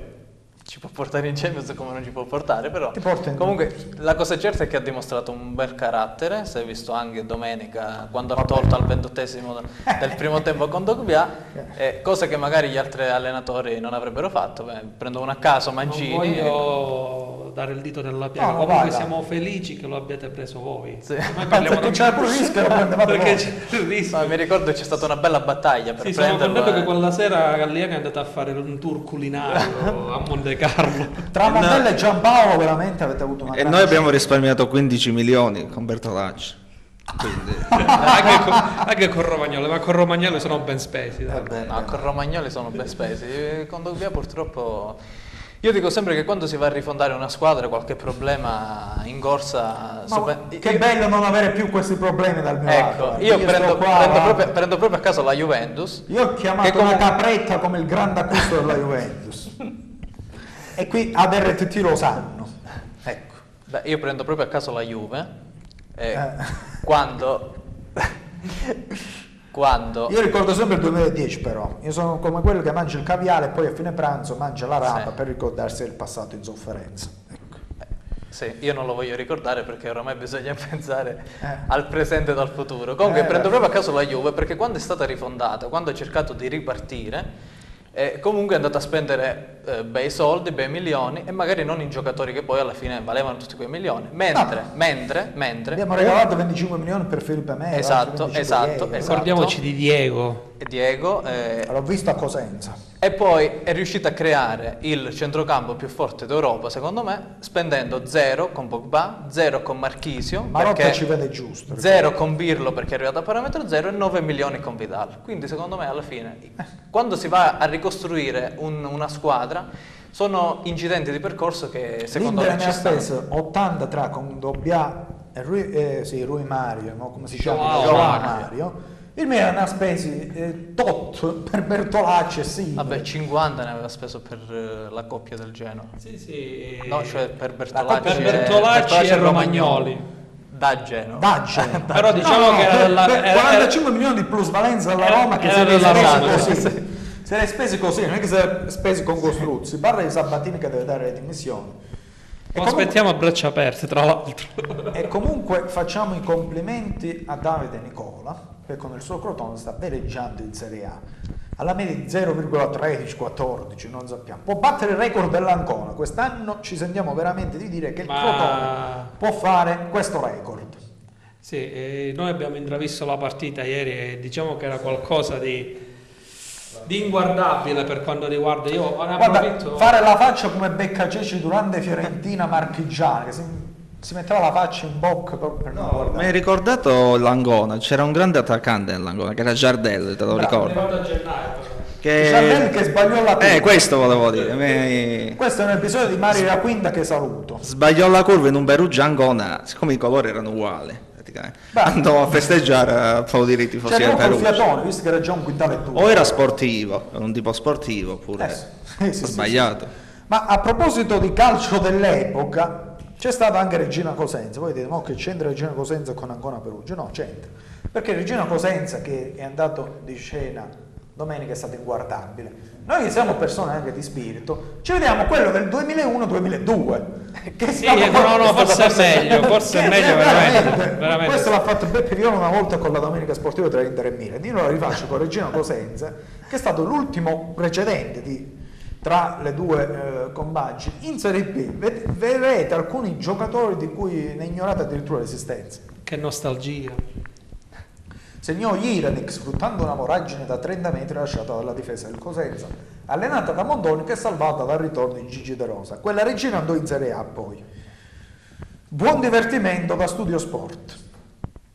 ci può portare in Champions come non ci può portare, però comunque la cosa certa è che ha dimostrato un bel carattere, si è visto anche domenica quando ha tolto al ventottesimo del primo tempo con Dogbia, eh, cosa che magari gli altri allenatori non avrebbero fatto, Beh, prendo uno a caso Mancini. Non voglio dare il dito nella piaga, no, comunque vai, siamo felici che lo abbiate preso voi. Sì. Noi parliamo di... c'è pure il rischio Perché c'è il rischio. No, mi ricordo c'è stata una bella battaglia per sì, prenderlo. Sono contento che eh. quella sera Galliani è andata a fare un tour culinario a Monte Carlo. Tra Montella e Giampaolo veramente avete avuto una E noi abbiamo risparmiato 15 milioni con Bertolacci. anche, con, anche, con, Romagnoli, ma con Romagnoli sono ben spesi. Eh no, con Romagnoli sono ben spesi. Con Dogbia purtroppo... Io dico sempre che quando si va a rifondare una squadra qualche problema in corsa... Super... Che io... bello non avere più questi problemi dal mio ecco, lato. Io, prendo, qua, prendo, proprio, prendo, proprio, a caso la Juventus. Io ho chiamato come... una capretta come il grande acquisto della Juventus. E qui ad RTT lo sanno. Ecco. Beh, io prendo proprio a caso la Juve. Eh. Quando... quando... Io ricordo sempre il 2010 però. Io sono come quello che mangia il caviale e poi a fine pranzo mangia la rapa sì. per ricordarsi del passato in sofferenza. Ecco. Sì, io non lo voglio ricordare perché ormai bisogna pensare eh. al presente e al futuro. Comunque eh, prendo proprio a caso la Juve perché quando è stata rifondata, quando ha cercato di ripartire, e comunque è andato a spendere eh, bei soldi, bei milioni e magari non in giocatori che poi alla fine valevano tutti quei milioni. Mentre, no. mentre, mentre... Abbiamo regalato 25 milioni per Felipe Melo. Esatto, esatto, esatto. Ricordiamoci di Diego. Diego. Eh, L'ho visto a Cosenza. E poi è riuscito a creare il centrocampo più forte d'Europa, secondo me, spendendo zero con Pogba, zero con Marchisio, Marotta ci vede giusto. Zero con Birlo perché è arrivato a parametro zero e 9 milioni con Vidal. Quindi secondo me alla fine, quando si va a ricostruire un, una squadra, sono incidenti di percorso che secondo L'Inter me ci stanno. speso 80 tra con Dobbia e Rui, eh, sì, Rui Mario, no? come si chiama? Joao Mario. Il Milan ha spesi eh, tot per Bertolacci e sì. Vabbè, 50 ne aveva speso per uh, la coppia del Genoa. Sì, sì. No, cioè per Bertolacci, per Bertolacci, Bertolacci e Romagnoli. Da Genoa. Da Genoa. Però diciamo no, che era, la, era, 45 era, milioni di plusvalenza alla Roma che se ne spesi così. Se ne spesi così, non è che se ne spesi con Costruzzi. Parla di Sabatini che deve dare le dimissioni. Lo aspettiamo a braccia aperte, tra l'altro. E comunque facciamo i complimenti a Davide Nicola che con il suo Crotone sta veleggiando in Serie A alla media di 0,13-14, non sappiamo. Può battere il record dell'Ancona. Quest'anno ci sentiamo veramente di dire che il Ma... Crotone può fare questo record. Sì, eh, noi abbiamo intravisto la partita ieri e diciamo che era qualcosa di, di inguardabile per quanto riguarda io. Guarda, fare la faccia come Becca Ceci durante Fiorentina Marchigiana, che si metteva la faccia in bocca per no, non guardare. Mi hai ricordato l'Angona? C'era un grande attaccante nell'Angona che era Giardelli, te lo Bravo, ricordo. Che... Che sbagliò la curva. Eh, questo volevo dire. Mi... Questo è un episodio di Mario Raquinta che saluto. Sbagliò la curva in un Perugia Angona, siccome i colori erano uguali. Andò a festeggiare a applaudire i tifosi del fiatone, visto che era già un quintale. O era sportivo, era un tipo sportivo oppure eh, sì, sì, sbagliato. Sì, Ma a proposito di calcio dell'epoca, c'è stata anche Regina Cosenza, voi dite, ma che c'entra Regina Cosenza con Ancona Perugia? No, c'entra, perché Regina Cosenza che è andato di scena domenica è stato inguardabile. Noi siamo persone anche di spirito, ci vediamo quello del 2001-2002. Che sì, no, no, forse è meglio, forse è meglio veramente, veramente. Questo l'ha fatto Beppe Viola una volta con la domenica sportiva tra Inter e Milan. Io lo rifaccio con Regina Cosenza, che è stato l'ultimo precedente di, tra le due eh, combagi in Serie B. Vedrete alcuni giocatori di cui ne ignorate addirittura l'esistenza. Che nostalgia segnò Iranik sfruttando una voragine da 30 metri lasciata dalla difesa del Cosenza, allenata da Mondoni che è salvata dal ritorno di Gigi De Rosa. Quella regina andò in Serie A poi. Buon divertimento da Studio Sport.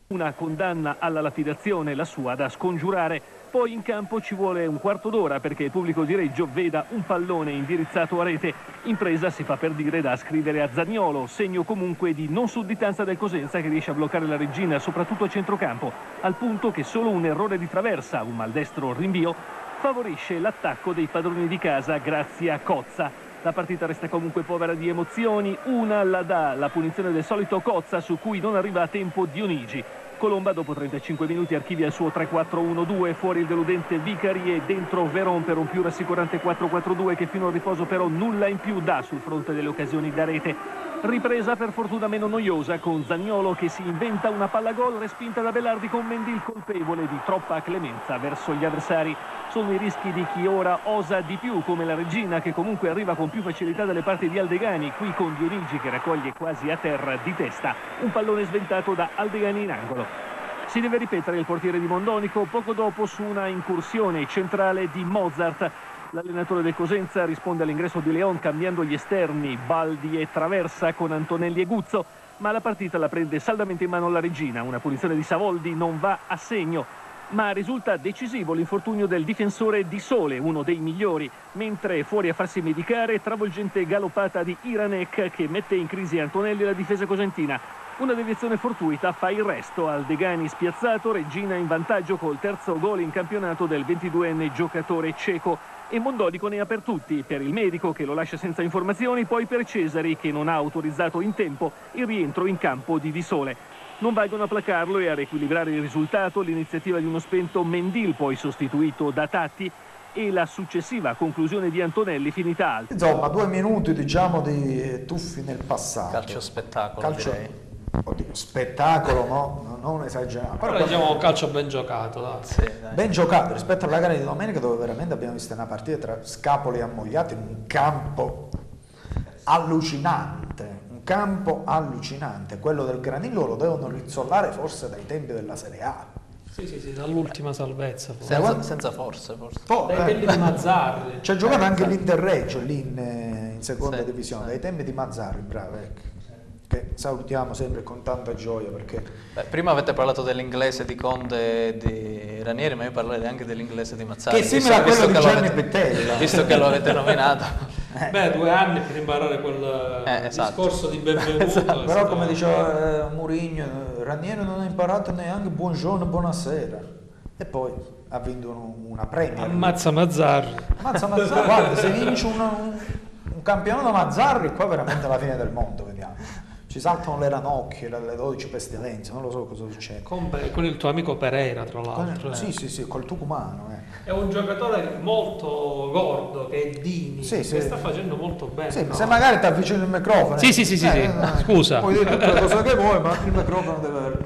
Una condanna alla lapidazione, la sua da scongiurare poi in campo ci vuole un quarto d'ora perché il pubblico di Reggio veda un pallone indirizzato a rete. Impresa si fa per dire da scrivere a Zagnolo, segno comunque di non sudditanza del Cosenza che riesce a bloccare la regina soprattutto a centrocampo, al punto che solo un errore di traversa, un maldestro rinvio, favorisce l'attacco dei padroni di casa grazie a Cozza. La partita resta comunque povera di emozioni, una la dà la punizione del solito Cozza su cui non arriva a tempo Dionigi. Colomba dopo 35 minuti archivia il suo 3-4-1-2, fuori il deludente Vicari e dentro Veron per un più rassicurante 4-4-2 che fino al riposo però nulla in più dà sul fronte delle occasioni da rete. Ripresa per fortuna meno noiosa con Zagnolo che si inventa una palla gol respinta da Bellardi con Mendil colpevole di troppa clemenza verso gli avversari. Sono i rischi di chi ora osa di più come la regina che comunque arriva con più facilità dalle parti di Aldegani, qui con Dionigi che raccoglie quasi a terra di testa. Un pallone sventato da Aldegani in angolo. Si deve ripetere il portiere di Mondonico poco dopo su una incursione centrale di Mozart L'allenatore del Cosenza risponde all'ingresso di Leon cambiando gli esterni, Baldi e Traversa con Antonelli e Guzzo, ma la partita la prende saldamente in mano la regina. Una punizione di Savoldi non va a segno, ma risulta decisivo l'infortunio del difensore Di Sole, uno dei migliori, mentre fuori a farsi medicare travolgente galoppata di Iranek che mette in crisi Antonelli e la difesa cosentina. Una deviazione fortuita fa il resto al Degani spiazzato, Regina in vantaggio col terzo gol in campionato del 22enne giocatore cieco e Mondodico ne ha per tutti, per il medico che lo lascia senza informazioni, poi per Cesari che non ha autorizzato in tempo il rientro in campo di Di Sole. Non valgono a placarlo e a riequilibrare il risultato l'iniziativa di uno spento Mendil poi sostituito da Tatti e la successiva conclusione di Antonelli finita alta. Insomma, due minuti diciamo di tuffi nel passato. Calcio spettacolo Calcio... direi. Oddio, spettacolo, no? Non esagerato. Però, Però diciamo un calcio ben giocato, dai. Sì, dai. Ben giocato rispetto alla gara di domenica dove veramente abbiamo visto una partita tra scapoli e ammogliati in un campo allucinante, un campo allucinante. Quello del Granillo lo devono rizzolare forse dai tempi della Serie A. Sì, sì, sì, dall'ultima salvezza. Forse. Senza, senza, forse, forse. Oh, dai tempi di Mazzarri. C'è giocato eh, anche l'Interreggio lì in, eh, in seconda sì, divisione, sì. dai tempi di Mazzarri, bravo, ecco che salutiamo sempre con tanta gioia perché... Beh, prima avete parlato dell'inglese di Conte e di Ranieri, ma io parlerei anche dell'inglese di Mazzari. Che è simile a quello di Gianni Pettella. Visto che lo avete nominato. Eh. Beh, due anni per imparare quel eh, esatto. discorso di benvenuto. esatto. Però come diceva eh, Murigno, Ranieri non ha imparato neanche buongiorno, buonasera. E poi ha vinto una premia. Ammazza Mazzarri. Ammazza Mazzarri, guarda, se vince un, un, un campionato Mazzarri, qua veramente la fine del mondo, vediamo ci saltano le ranocchie, le 12 pestilenze, non lo so cosa succede. Con, con il tuo amico Pereira, tra l'altro. Con, eh. Sì, sì, sì, col tucumano. Eh. È un giocatore molto gordo, che è Dini, sì, che sì. sta facendo molto bene. Sì, no? Se magari ti avvicini il microfono. Sì, sì, sì, sì, eh, sì. scusa. Puoi dire tutte le cose che vuoi, ma il microfono deve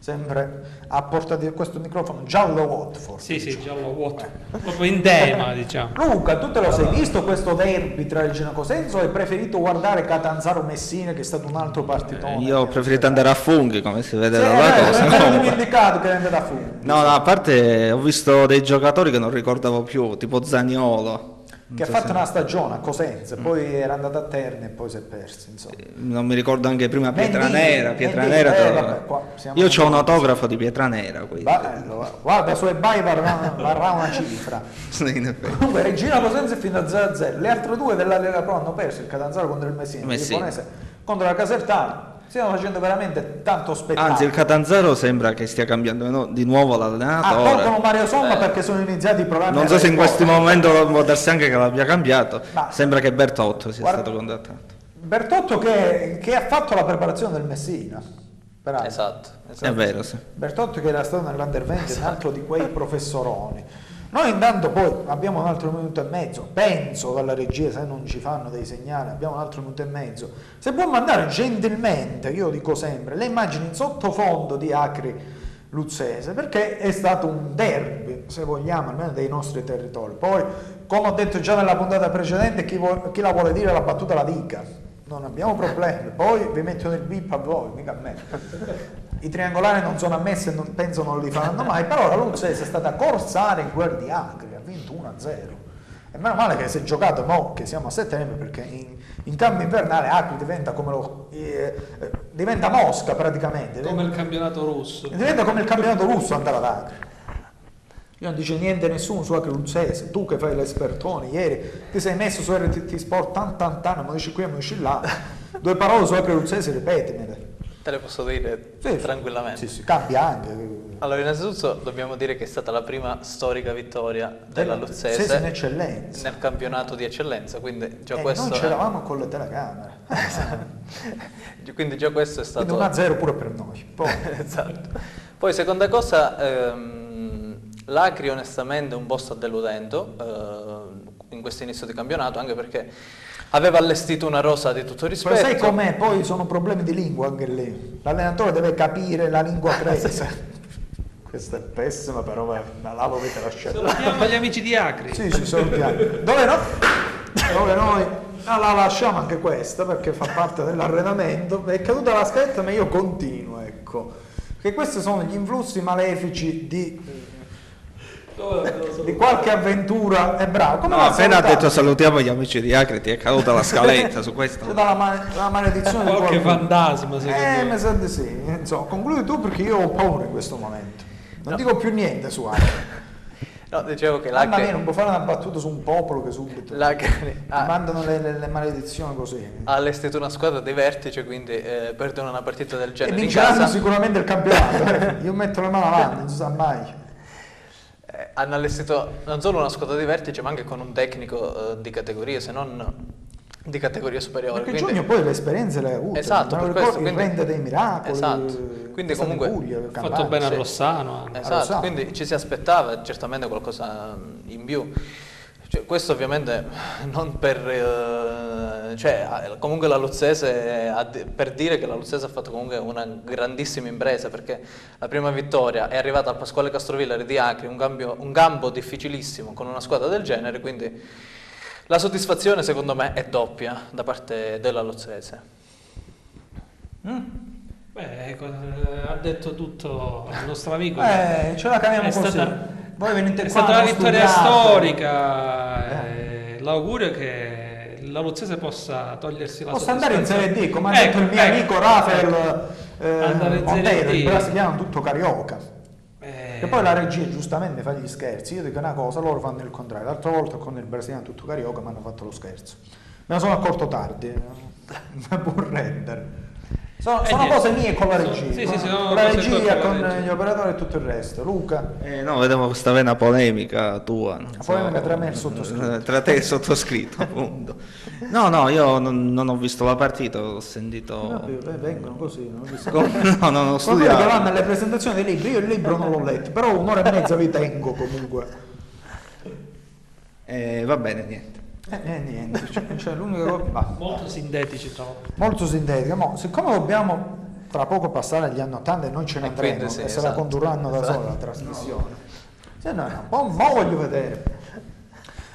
sempre a porta di questo microfono giallo Watford. Sì, diciamo. sì, giallo Watford. Eh. Proprio in tema, diciamo. Luca, tu te lo sei visto questo derby tra il Genocosenso o hai preferito guardare Catanzaro Messina che è stato un altro partitone? Io ho preferito andare a funghi, come si vede sì, dalla eh, cosa. Non mi indicato che andare a funghi. No, no, a parte ho visto dei giocatori che non ricordavo più, tipo Zaniolo che ha fatto una stagione a Cosenza, poi era andato a Terni e poi si è perso. Insomma. Non mi ricordo anche prima Pietranera. Pietranera eh, vabbè, Io ho un autografo di Pietranera. Bello, guarda, su eBay varrà, varrà una cifra. sì, Comunque, Regina Cosenza è fino a 0-0. Le altre due della Lega Pro hanno perso il Catanzaro contro il Messina, Messina. contro la Casertana stiamo facendo veramente tanto spettacolo. Anzi, il Catanzaro sembra che stia cambiando di nuovo l'allenatore. Ah, tolgono Mario Somma eh. perché sono iniziati i programmi. Non so se in questo momento può darsi anche che l'abbia cambiato. Ma, sembra che Bertotto sia guarda, stato contattato. Bertotto che, che, ha fatto la preparazione del Messina. Esatto, esatto, È vero, sì. Bertotto che era stato nell'Under 20, esatto. un altro di quei professoroni. Noi intanto poi abbiamo un altro minuto e mezzo, penso dalla regia se non ci fanno dei segnali, abbiamo un altro minuto e mezzo. Se può mandare gentilmente, io dico sempre, le immagini in sottofondo di Acri Luzzese, perché è stato un derby, se vogliamo, almeno dei nostri territori. Poi, come ho detto già nella puntata precedente, chi, vuole, chi la vuole dire la battuta la dica, non abbiamo problemi. Poi vi mettono il bip a voi, mica a me i triangolari non sono ammessi e non, penso non li faranno mai, però la Luzzese è stata corsare in quel di Acri, ha vinto 1-0. E meno male che si è giocato, mo che siamo a settembre, perché in, in campo invernale Acri diventa come lo, eh, diventa Mosca praticamente. Come il campionato russo. Diventa come il campionato russo andare ad Acri. Io non dice niente nessuno su Acri Luzzese, tu che fai l'espertone, ieri ti sei messo su RTT Sport tan tan tan, ma dici qui e mi dici là, due parole su Acri Luzzese, ripetimele. Te le posso dire sì, tranquillamente. Sì, sì, cambia anche. Allora, innanzitutto dobbiamo dire che è stata la prima storica vittoria della Luzzese nel campionato di eccellenza, quindi già eh, questo... Noi c'eravamo con le telecamere. quindi già questo è stato... Quindi 1-0 pure per noi. Poi. esatto. Poi seconda cosa, ehm, l'Acri onestamente un po' sta deludendo eh, in questo inizio di campionato, anche perché aveva allestito una rosa di tutto rispetto. Ma sai com'è? Poi sono problemi di lingua anche lì. L'allenatore deve capire la lingua presa. Questa è pessima, però la l'avete lasciata. Salutiamo gli amici di Acri. Sì, sì, salutiamo. Dove no? Dove noi ah, la lasciamo anche questa perché fa parte dell'arredamento. È caduta la scaletta, ma io continuo, ecco. Che questi sono gli influssi malefici di di qualche avventura è bravo. Come no, appena ha detto salutiamo gli amici di Acre, ti è caduta la scaletta su questo. C'è la, ma- la maledizione qualche di qualche fantasma. Eh, mi sa di sì. Insomma, concludi tu perché io ho paura in questo momento. Non no. dico più niente su Acre. No, dicevo che l'Acre... Mamma mia, non può fare una battuta su un popolo che subito l'Acre... ah, mandano le, le, le, maledizioni così. Ha allestito una squadra di vertice, quindi eh, perdono una partita del genere. E vinceranno sicuramente il campionato. io metto le mani avanti, non si sa mai eh, hanno allestito non solo una squadra di vertice ma anche con un tecnico eh, di categoria se non di categoria superiore perché quindi... Giugno poi le esperienze le ha avute. Esatto per questo, quindi... rende dei miracoli esatto. Quindi comunque ha fatto bene a Rossano esatto Rossano. quindi ci si aspettava certamente qualcosa in più cioè, questo ovviamente non per... Eh, cioè, comunque la Luzzese, per dire che la Luzzese ha fatto comunque una grandissima impresa, perché la prima vittoria è arrivata al Pasquale Castrovillari di Acri, un, cambio, un campo difficilissimo con una squadra del genere, quindi la soddisfazione secondo me è doppia da parte della Luzzese. Mm. Beh, ha detto tutto il nostro amico. Eh, ce la caviamo così. Stata voi venite è stata una vittoria storica. Eh. L'augurio è che la Luzzese possa togliersi la Possa andare in Serie D, come ha ecco, detto il mio ecco, amico Rafael ecco. eh, Montero, il brasiliano tutto carioca. Eh. E poi la regia giustamente fa gli scherzi. Io dico una cosa, loro fanno il contrario. L'altra volta con il brasiliano tutto carioca mi hanno fatto lo scherzo. Me ne sono accorto tardi, mi può rendere. Sono, eh, sono cose mie con la regia. Sì, sì, sì, con la regia, con la gli operatori e tutto il resto. Luca? Eh, no, vedevo questa vena polemica tua. La so, polemica tra me e il sottoscritto. Tra te e il sottoscritto, appunto. No, no, io non, non, ho visto la partita, ho sentito... No, vengono così, non ho visto. no, non ho studiato. che vanno alle presentazioni dei libri, io il libro non l'ho letto, però un'ora e mezza vi tengo comunque. Eh, va bene, niente. Eh, eh, niente, cioè, cioè l'unica cosa... Molto sintetici trovo. Molto sintetico, ma siccome dobbiamo tra poco passare agli anni 80 e noi ce ne andremo sì, e se la esatto. condurranno da esatto. sola la trasmissione. Se no, no, mo voglio vedere.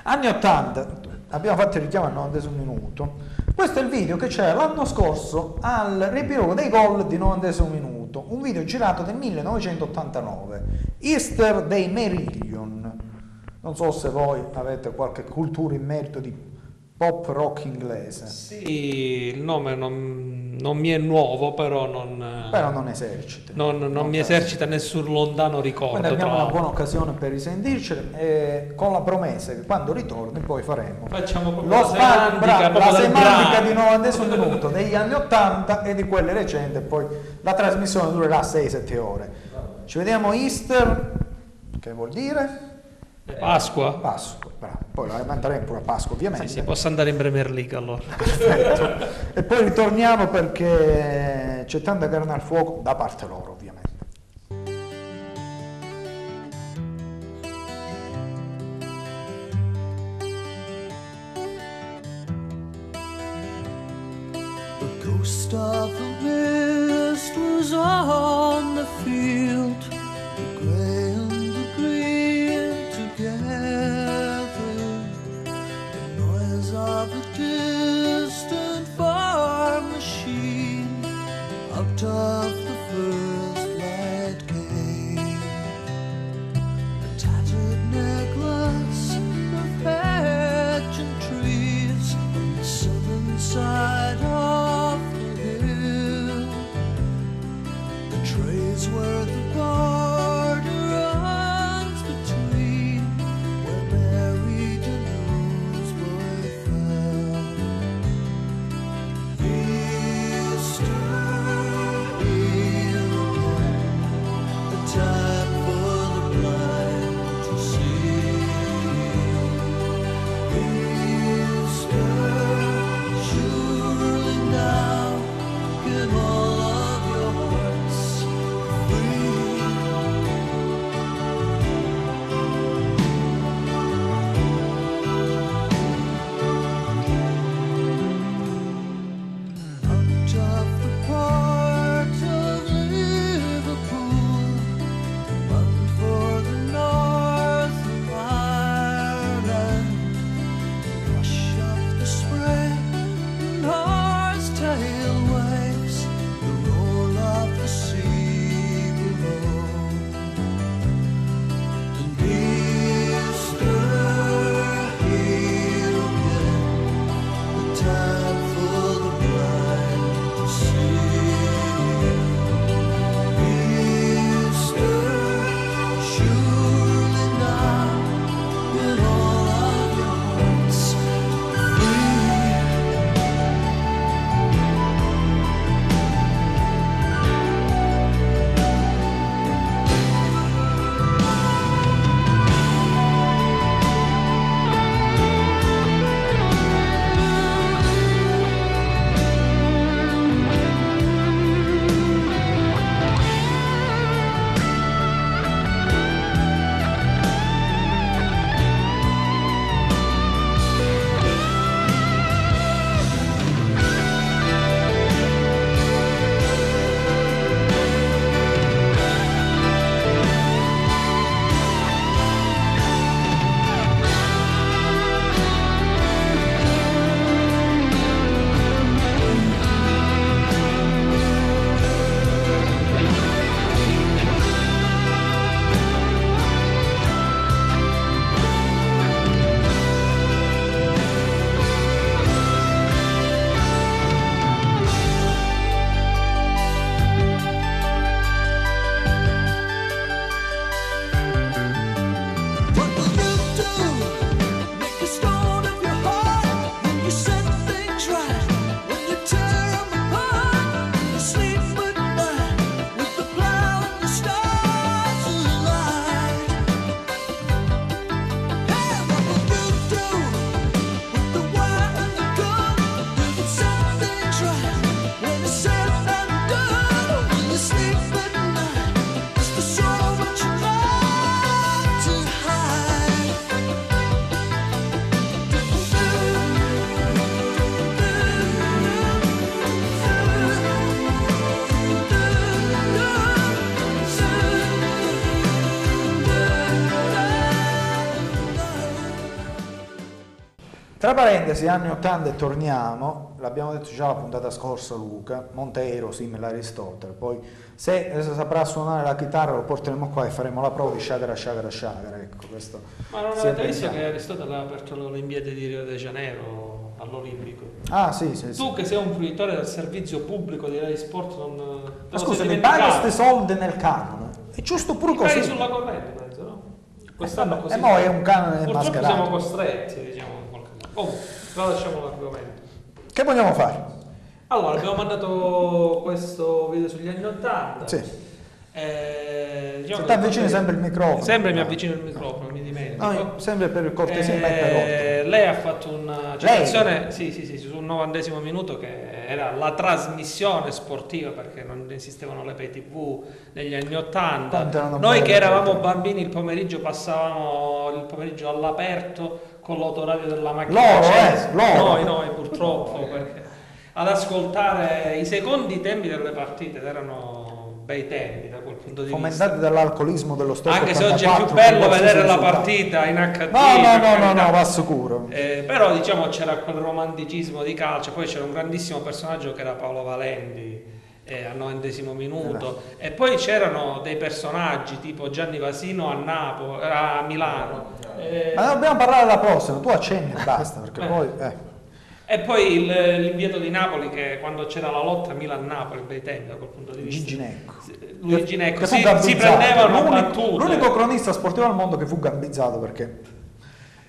Anni 80, abbiamo fatto il richiamo al 90 minuto. Questo è il video che c'era l'anno scorso al riepilogo dei gol di 90 minuto, un video girato nel 1989, Easter dei Merillion. Non so se voi avete qualche cultura in merito di pop rock inglese. Sì, il nome non, non mi è nuovo, però non, però non esercita. Non, non, non mi esercita nessun lontano ricordo. Quindi abbiamo una buona occasione per risentirci e con la promessa che quando ritorni poi faremo Facciamo proprio lo la semantica, la semantica di 90 minuto degli anni 80 e di quelle recenti, poi la trasmissione durerà 6-7 ore. Ci vediamo Easter, che vuol dire? Pasqua? Pasqua, bravo. Poi la manderemo pure a Pasqua, ovviamente. Sì, sì, posso andare in Premier League allora. Perfetto. e poi ritorniamo perché c'è tanta carne al fuoco da parte loro, ovviamente. The ghost of the mist was on the field Tra parentesi, anni 80 e torniamo, l'abbiamo detto già la puntata scorsa Luca, Monteiro simile Aristotele, poi se saprà suonare la chitarra lo porteremo qua e faremo la prova di shakara shakara shakara, ecco questo. Ma non avete visto che Aristotele ha aperto le Olimpiadi di Rio de Janeiro all'Olimpico? Ah sì, sì. Tu sì. che sei un fruitore del servizio pubblico di Rai Sport non... Ma scusa, mi paghi questi soldi nel canone? È giusto pure così. paghi sulla corrente, penso, no? Quest'anno eh, così. E mo è un canone Purtroppo mascherato. siamo costretti, diciamo. Però lasciamo l'argomento. Che vogliamo fare? Allora, abbiamo mandato questo video sugli anni 80. Sì. Eh, diciamo ti avvicini sempre il microfono. Sempre mi avvicino il microfono, mi dimentico. No, sempre per cortesia, eh, Lei ha fatto una citazione sì, sì, sì, sul novantesimo minuto che era la trasmissione sportiva perché non esistevano le pay tv negli anni Ottanta. Noi che eravamo bambini il pomeriggio passavamo il pomeriggio all'aperto con l'autoradio della macchina. Loro, eh, loro. Noi, noi purtroppo, perché ad ascoltare i secondi tempi delle partite erano bei tempi da quel punto di Fomentati vista. dall'alcolismo dello stesso Anche se oggi è più bello vedere la partita in HD. No, no, no, no, no, va sicuro. Eh, però diciamo c'era quel romanticismo di calcio, poi c'era un grandissimo personaggio che era Paolo Valenti eh, al novantesimo minuto eh. e poi c'erano dei personaggi tipo Gianni Vasino a Napoli, a Milano. Eh, Ma dobbiamo parlare alla prossima, tu accenni e basta perché poi... Eh. E poi il, l'invieto di Napoli che quando c'era la lotta Milan-Napoli, bei tempi da quel punto di vista. Giginecco. Luigi Ginecco. Si, si prendevano l'unico, l'unico cronista sportivo al mondo che fu gambizzato perché...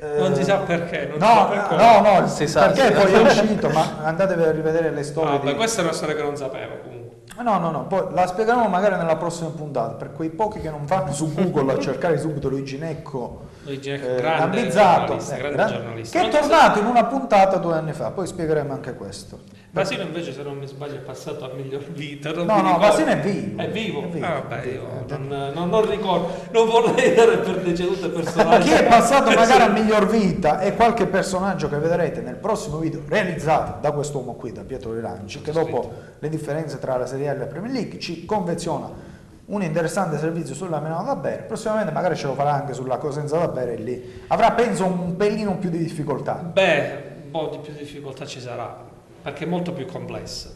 Eh, non si sa perché. No, sa per no, no, si sa, perché poi è uscito, ma andatevi a rivedere le storie. Ah, di... questa è una storia che non sapevo comunque. No, no, no, poi la spiegheremo magari nella prossima puntata, per quei pochi che non vanno su Google a cercare subito Luigi Necco Necco, eh, grande, ambizzato, giornalista, eh, grande giornalista. che è tornato in una puntata due anni fa, poi spiegheremo anche questo. Basile invece se non mi sbaglio è passato a miglior vita. No, no, Basile è vivo. È vivo? È vivo. Ah, vabbè, io non, non, non, ricordo, non vorrei dare per deceduto il personaggio. Chi è passato magari a miglior vita è qualche personaggio che vedrete nel prossimo video realizzato da quest'uomo qui, da Pietro Rilanci, che dopo le differenze tra la Serie A e la Premier League ci convenziona un interessante servizio sulla Milano da bere, prossimamente magari ce lo farà anche sulla Cosenza da bere e lì avrà penso un pelino più di difficoltà. Beh, un po' di più di difficoltà ci sarà perché è molto più complessa.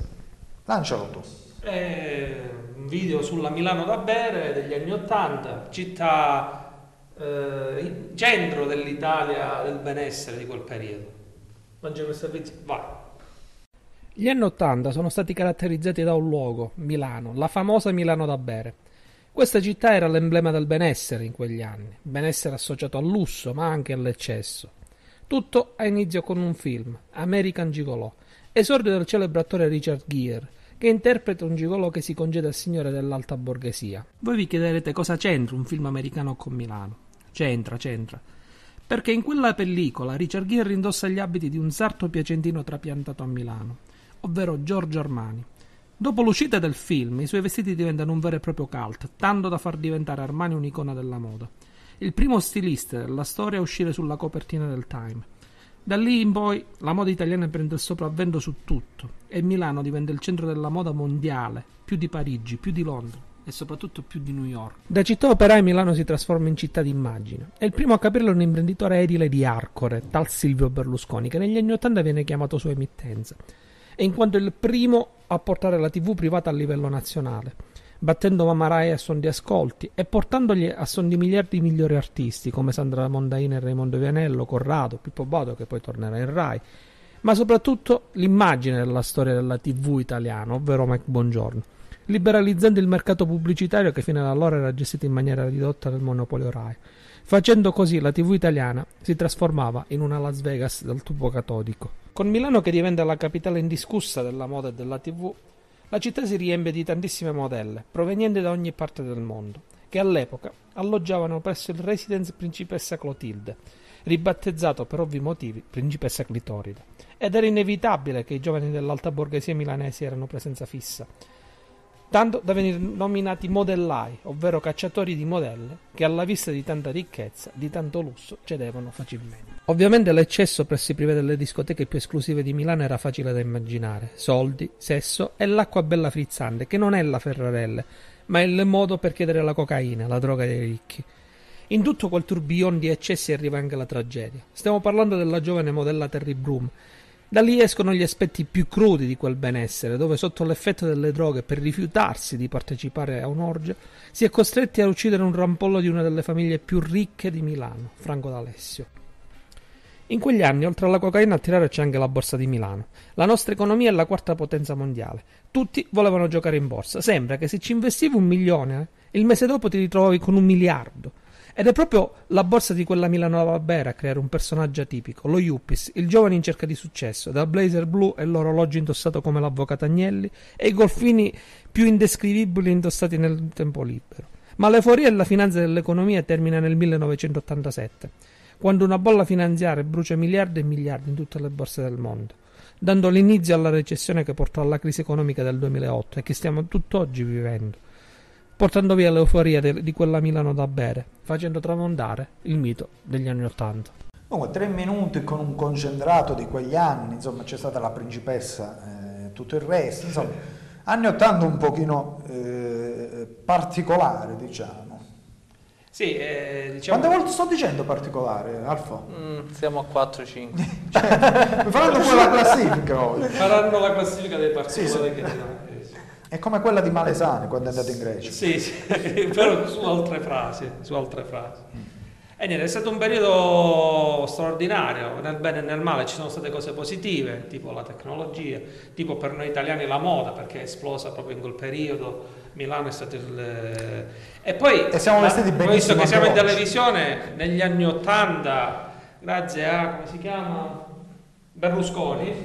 Lancialo tu. È un video sulla Milano da bere degli anni Ottanta, città eh, centro dell'Italia del benessere di quel periodo. Mangiamo il servizio? Vai. Gli anni Ottanta sono stati caratterizzati da un luogo, Milano, la famosa Milano da bere. Questa città era l'emblema del benessere in quegli anni, benessere associato al lusso ma anche all'eccesso. Tutto ha inizio con un film, American Gigolo, Esordio del celebre attore Richard Gere, che interpreta un gigolo che si congeda al signore dell'alta borghesia. Voi vi chiederete cosa c'entra un film americano con Milano. C'entra, c'entra. Perché in quella pellicola Richard Gere indossa gli abiti di un sarto piacentino trapiantato a Milano, ovvero Giorgio Armani. Dopo l'uscita del film, i suoi vestiti diventano un vero e proprio cult, tanto da far diventare Armani un'icona della moda. Il primo stilista della storia a uscire sulla copertina del Time. Da lì in poi la moda italiana prende il sopravvento su tutto e Milano diventa il centro della moda mondiale, più di Parigi, più di Londra e soprattutto più di New York. Da città operaia Milano si trasforma in città d'immagine. E il primo a capirlo è un imprenditore edile di Arcore, tal Silvio Berlusconi, che negli anni Ottanta viene chiamato sua emittenza, e in quanto il primo a portare la TV privata a livello nazionale battendo Mamarai a son di ascolti e portandogli a son di miliardi di migliori artisti come Sandra Mondaina e Raimondo Vianello, Corrado, Pippo Bodo che poi tornerà in Rai, ma soprattutto l'immagine della storia della TV italiana, ovvero Mike Bongiorno, liberalizzando il mercato pubblicitario che fino ad allora era gestito in maniera ridotta dal monopolio Rai. Facendo così la TV italiana si trasformava in una Las Vegas del tubo catodico. Con Milano che diventa la capitale indiscussa della moda e della TV, la città si riempie di tantissime modelle, provenienti da ogni parte del mondo, che all'epoca alloggiavano presso il residence Principessa Clotilde, ribattezzato per ovvi motivi Principessa Clitoride. Ed era inevitabile che i giovani dell'alta borghesia milanese erano presenza fissa, tanto da venire nominati modellai, ovvero cacciatori di modelle, che alla vista di tanta ricchezza, di tanto lusso, cedevano facilmente. Ovviamente l'eccesso presso i privé delle discoteche più esclusive di Milano era facile da immaginare. Soldi, sesso e l'acqua bella frizzante, che non è la Ferrarelle, ma è il modo per chiedere la cocaina, la droga dei ricchi. In tutto quel tourbillon di eccessi arriva anche la tragedia. Stiamo parlando della giovane modella Terry Broom. Da lì escono gli aspetti più crudi di quel benessere, dove sotto l'effetto delle droghe, per rifiutarsi di partecipare a un'orgia, si è costretti a uccidere un rampollo di una delle famiglie più ricche di Milano, Franco D'Alessio. In quegli anni, oltre alla cocaina, a tirare c'è anche la borsa di Milano. La nostra economia è la quarta potenza mondiale. Tutti volevano giocare in borsa. Sembra che se ci investivi un milione, eh, il mese dopo ti ritrovavi con un miliardo. Ed è proprio la borsa di quella Milano Barbera a creare un personaggio atipico, lo Yuppis, il giovane in cerca di successo, dal blazer blu e l'orologio indossato come l'avvocato Agnelli e i golfini più indescrivibili indossati nel tempo libero. Ma l'euforia e la finanza dell'economia termina nel 1987, quando una bolla finanziaria brucia miliardi e miliardi in tutte le borse del mondo, dando l'inizio alla recessione che portò alla crisi economica del 2008 e che stiamo tutt'oggi vivendo portando via l'euforia de- di quella Milano da bere, facendo tramontare il mito degli anni Ottanta. Comunque, tre minuti con un concentrato di quegli anni, insomma, c'è stata la principessa e eh, tutto il resto, insomma, anni Ottanta un pochino eh, particolare, diciamo. Sì, eh, diciamo... Quante volte sto dicendo particolare, Alfa? Mm, siamo a 4-5. cioè, faranno pure la classifica oggi. Faranno la classifica dei particolari sì, sì. che è come quella di Malesani quando è andato in Grecia. Sì, sì, però su altre frasi, su altre frasi. E niente, è stato un periodo straordinario, nel bene e nel male ci sono state cose positive, tipo la tecnologia, tipo per noi italiani la moda, perché è esplosa proprio in quel periodo, Milano è stato il... E poi, e siamo vestiti benissimo visto che siamo in televisione, negli anni Ottanta, grazie a, come si chiama? Berlusconi.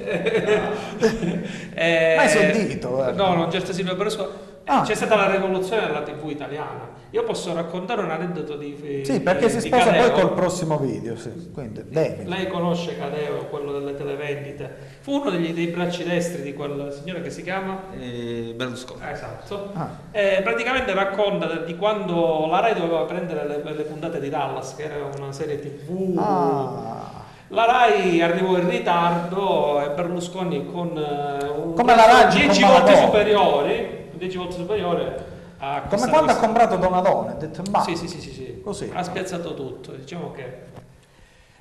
eh, Mai sentito? Guarda. No, non certo Silvio Berlusconi. Ah. C'è stata la rivoluzione della TV italiana. Io posso raccontare un aneddoto di Sì, perché di, si sposa Cadeo. poi col prossimo video. Sì. Quindi, Lei conosce Cadeo, quello delle televendite. Fu uno degli, dei bracci destri di quel signore che si chiama eh, Berlusconi. esatto. Ah. Eh, praticamente racconta di quando la Rai doveva prendere le, le puntate di Dallas, che era una serie TV. Ah la RAI arrivò in ritardo e Berlusconi con un come la RAI 10 volte superiore, 10 volte superiore a come quando ha comprato Donadone, ha detto ma sì, sì, sì, sì, sì. Così. ha spiazzato tutto, diciamo che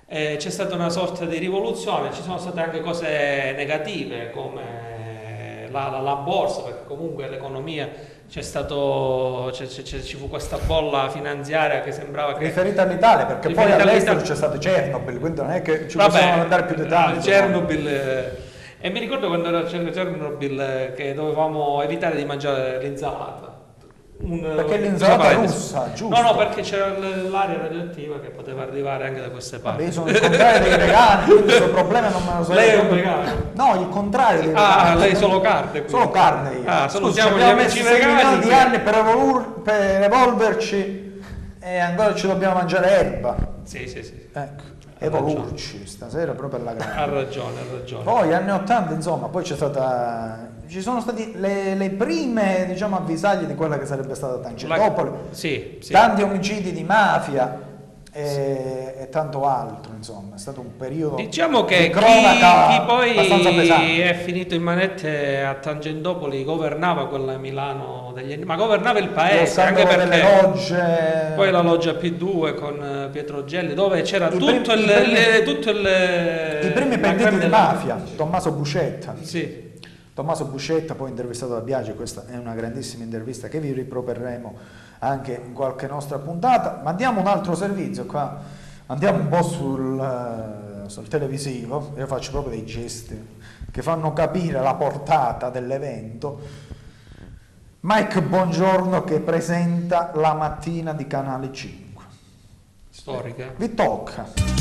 eh, c'è stata una sorta di rivoluzione, ci sono state anche cose negative come la, la, la borsa, perché comunque l'economia c'è stato, c'è, c'è, ci fu questa bolla finanziaria che sembrava che... Riferita all'Italia, perché poi all'estero c'è stato Chernobyl, quindi non è che ci Vabbè, possiamo andare più dettagli. Chernobyl... Eh, e mi ricordo quando era Chernobyl eh, che dovevamo evitare di mangiare l'insalata un, perché l'insalata russa, giusto? No, no, perché c'era l'aria radioattiva che poteva arrivare anche da queste parti. Vabbè, sono il contrario dei vegani, quindi questo problema non me lo so. Lei è un vegano? No, il contrario dei ah, vegani. Ah, lei solo carne? Quindi. Solo carne io. Ah, salutiamo gli amici vegani. di anni per, evol- per evolverci e ancora ci dobbiamo mangiare erba. Sì, sì, sì. Ecco evolurci stasera proprio alla grande. Ha ragione, ha ragione. Poi anni 80, insomma, poi c'è stata ci sono state le, le, prime diciamo, avvisaglie di quella che sarebbe stata Tangentopoli, sì, sì. tanti omicidi di mafia e, sì. e, tanto altro, insomma, è stato un periodo diciamo che di chi, chi poi è finito in manette a Tangentopoli governava quella Milano degli anni, ma governava il paese anche perché logge... poi la loggia P2 con eh, Pietro Gelli dove c'era tutto, primi, il, i primi, tutto il i primi pentiti di mafia, Tommaso Buscetta. Sì Tommaso Buscetta, poi intervistato da Biagi, questa è una grandissima intervista che vi riproporremo anche in qualche nostra puntata. Ma andiamo un altro servizio qua, andiamo un po' sul, uh, sul televisivo, io faccio proprio dei gesti che fanno capire la portata dell'evento. Mike Buongiorno che presenta la mattina di Canale 5. Storica. Vi tocca.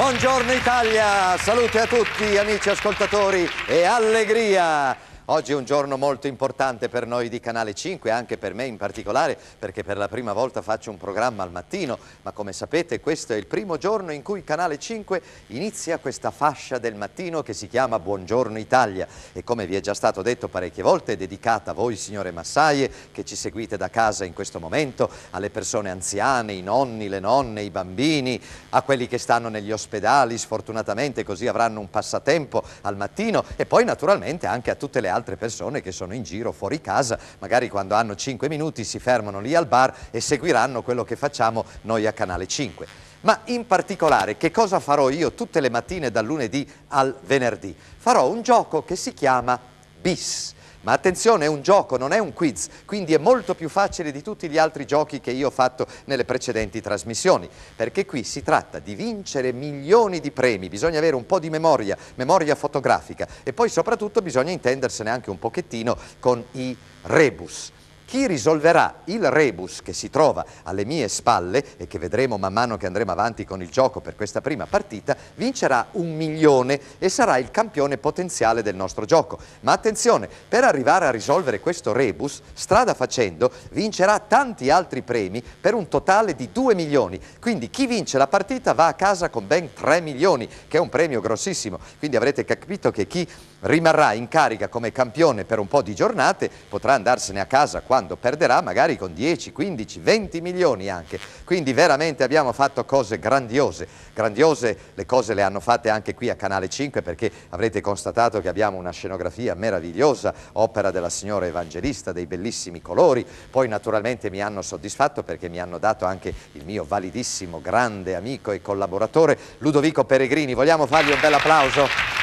Buongiorno Italia, salute a tutti amici ascoltatori e allegria! Oggi è un giorno molto importante per noi di Canale 5, anche per me in particolare, perché per la prima volta faccio un programma al mattino, ma come sapete questo è il primo giorno in cui Canale 5 inizia questa fascia del mattino che si chiama Buongiorno Italia. E come vi è già stato detto parecchie volte è dedicata a voi signore massaie che ci seguite da casa in questo momento, alle persone anziane, i nonni, le nonne, i bambini, a quelli che stanno negli ospedali sfortunatamente così avranno un passatempo al mattino e poi naturalmente anche a tutte le altre altre persone che sono in giro fuori casa, magari quando hanno 5 minuti si fermano lì al bar e seguiranno quello che facciamo noi a Canale 5. Ma in particolare che cosa farò io tutte le mattine dal lunedì al venerdì? Farò un gioco che si chiama BIS Ma attenzione, è un gioco, non è un quiz, quindi è molto più facile di tutti gli altri giochi che io ho fatto nelle precedenti trasmissioni, perché qui si tratta di vincere milioni di premi, bisogna avere un po' di memoria, memoria fotografica e poi soprattutto bisogna intendersene anche un pochettino con i rebus. Chi risolverà il rebus che si trova alle mie spalle e che vedremo man mano che andremo avanti con il gioco per questa prima partita, vincerà un milione e sarà il campione potenziale del nostro gioco. Ma attenzione, per arrivare a risolvere questo rebus, strada facendo, vincerà tanti altri premi per un totale di 2 milioni. Quindi chi vince la partita va a casa con ben 3 milioni, che è un premio grossissimo. Quindi avrete capito che chi rimarrà in carica come campione per un po' di giornate, potrà andarsene a casa quando perderà, magari con 10, 15, 20 milioni anche. Quindi veramente abbiamo fatto cose grandiose. Grandiose le cose le hanno fatte anche qui a Canale 5 perché avrete constatato che abbiamo una scenografia meravigliosa, opera della signora Evangelista, dei bellissimi colori. Poi naturalmente mi hanno soddisfatto perché mi hanno dato anche il mio validissimo, grande amico e collaboratore Ludovico Peregrini. Vogliamo fargli un bel applauso?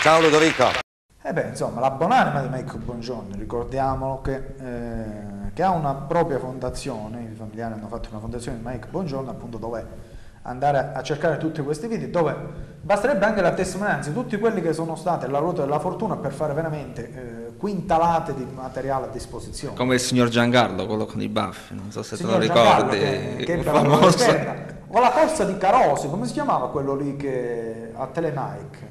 Ciao Ludovico. Eh beh, insomma, la buonanima di Mike Bongiorno, ricordiamolo che, eh, che, ha una propria fondazione, i familiari hanno fatto una fondazione di Mike Bongiorno, appunto dove andare a cercare tutti questi video, dove basterebbe anche la testimonianza di tutti quelli che sono stati alla ruota della fortuna per fare veramente eh, quintalate di materiale a disposizione. Come il signor Giancarlo, quello con i baffi, non so se signor te lo ricordi, che, che famoso. O la corsa di Carosi, come si chiamava quello lì che a Telemike?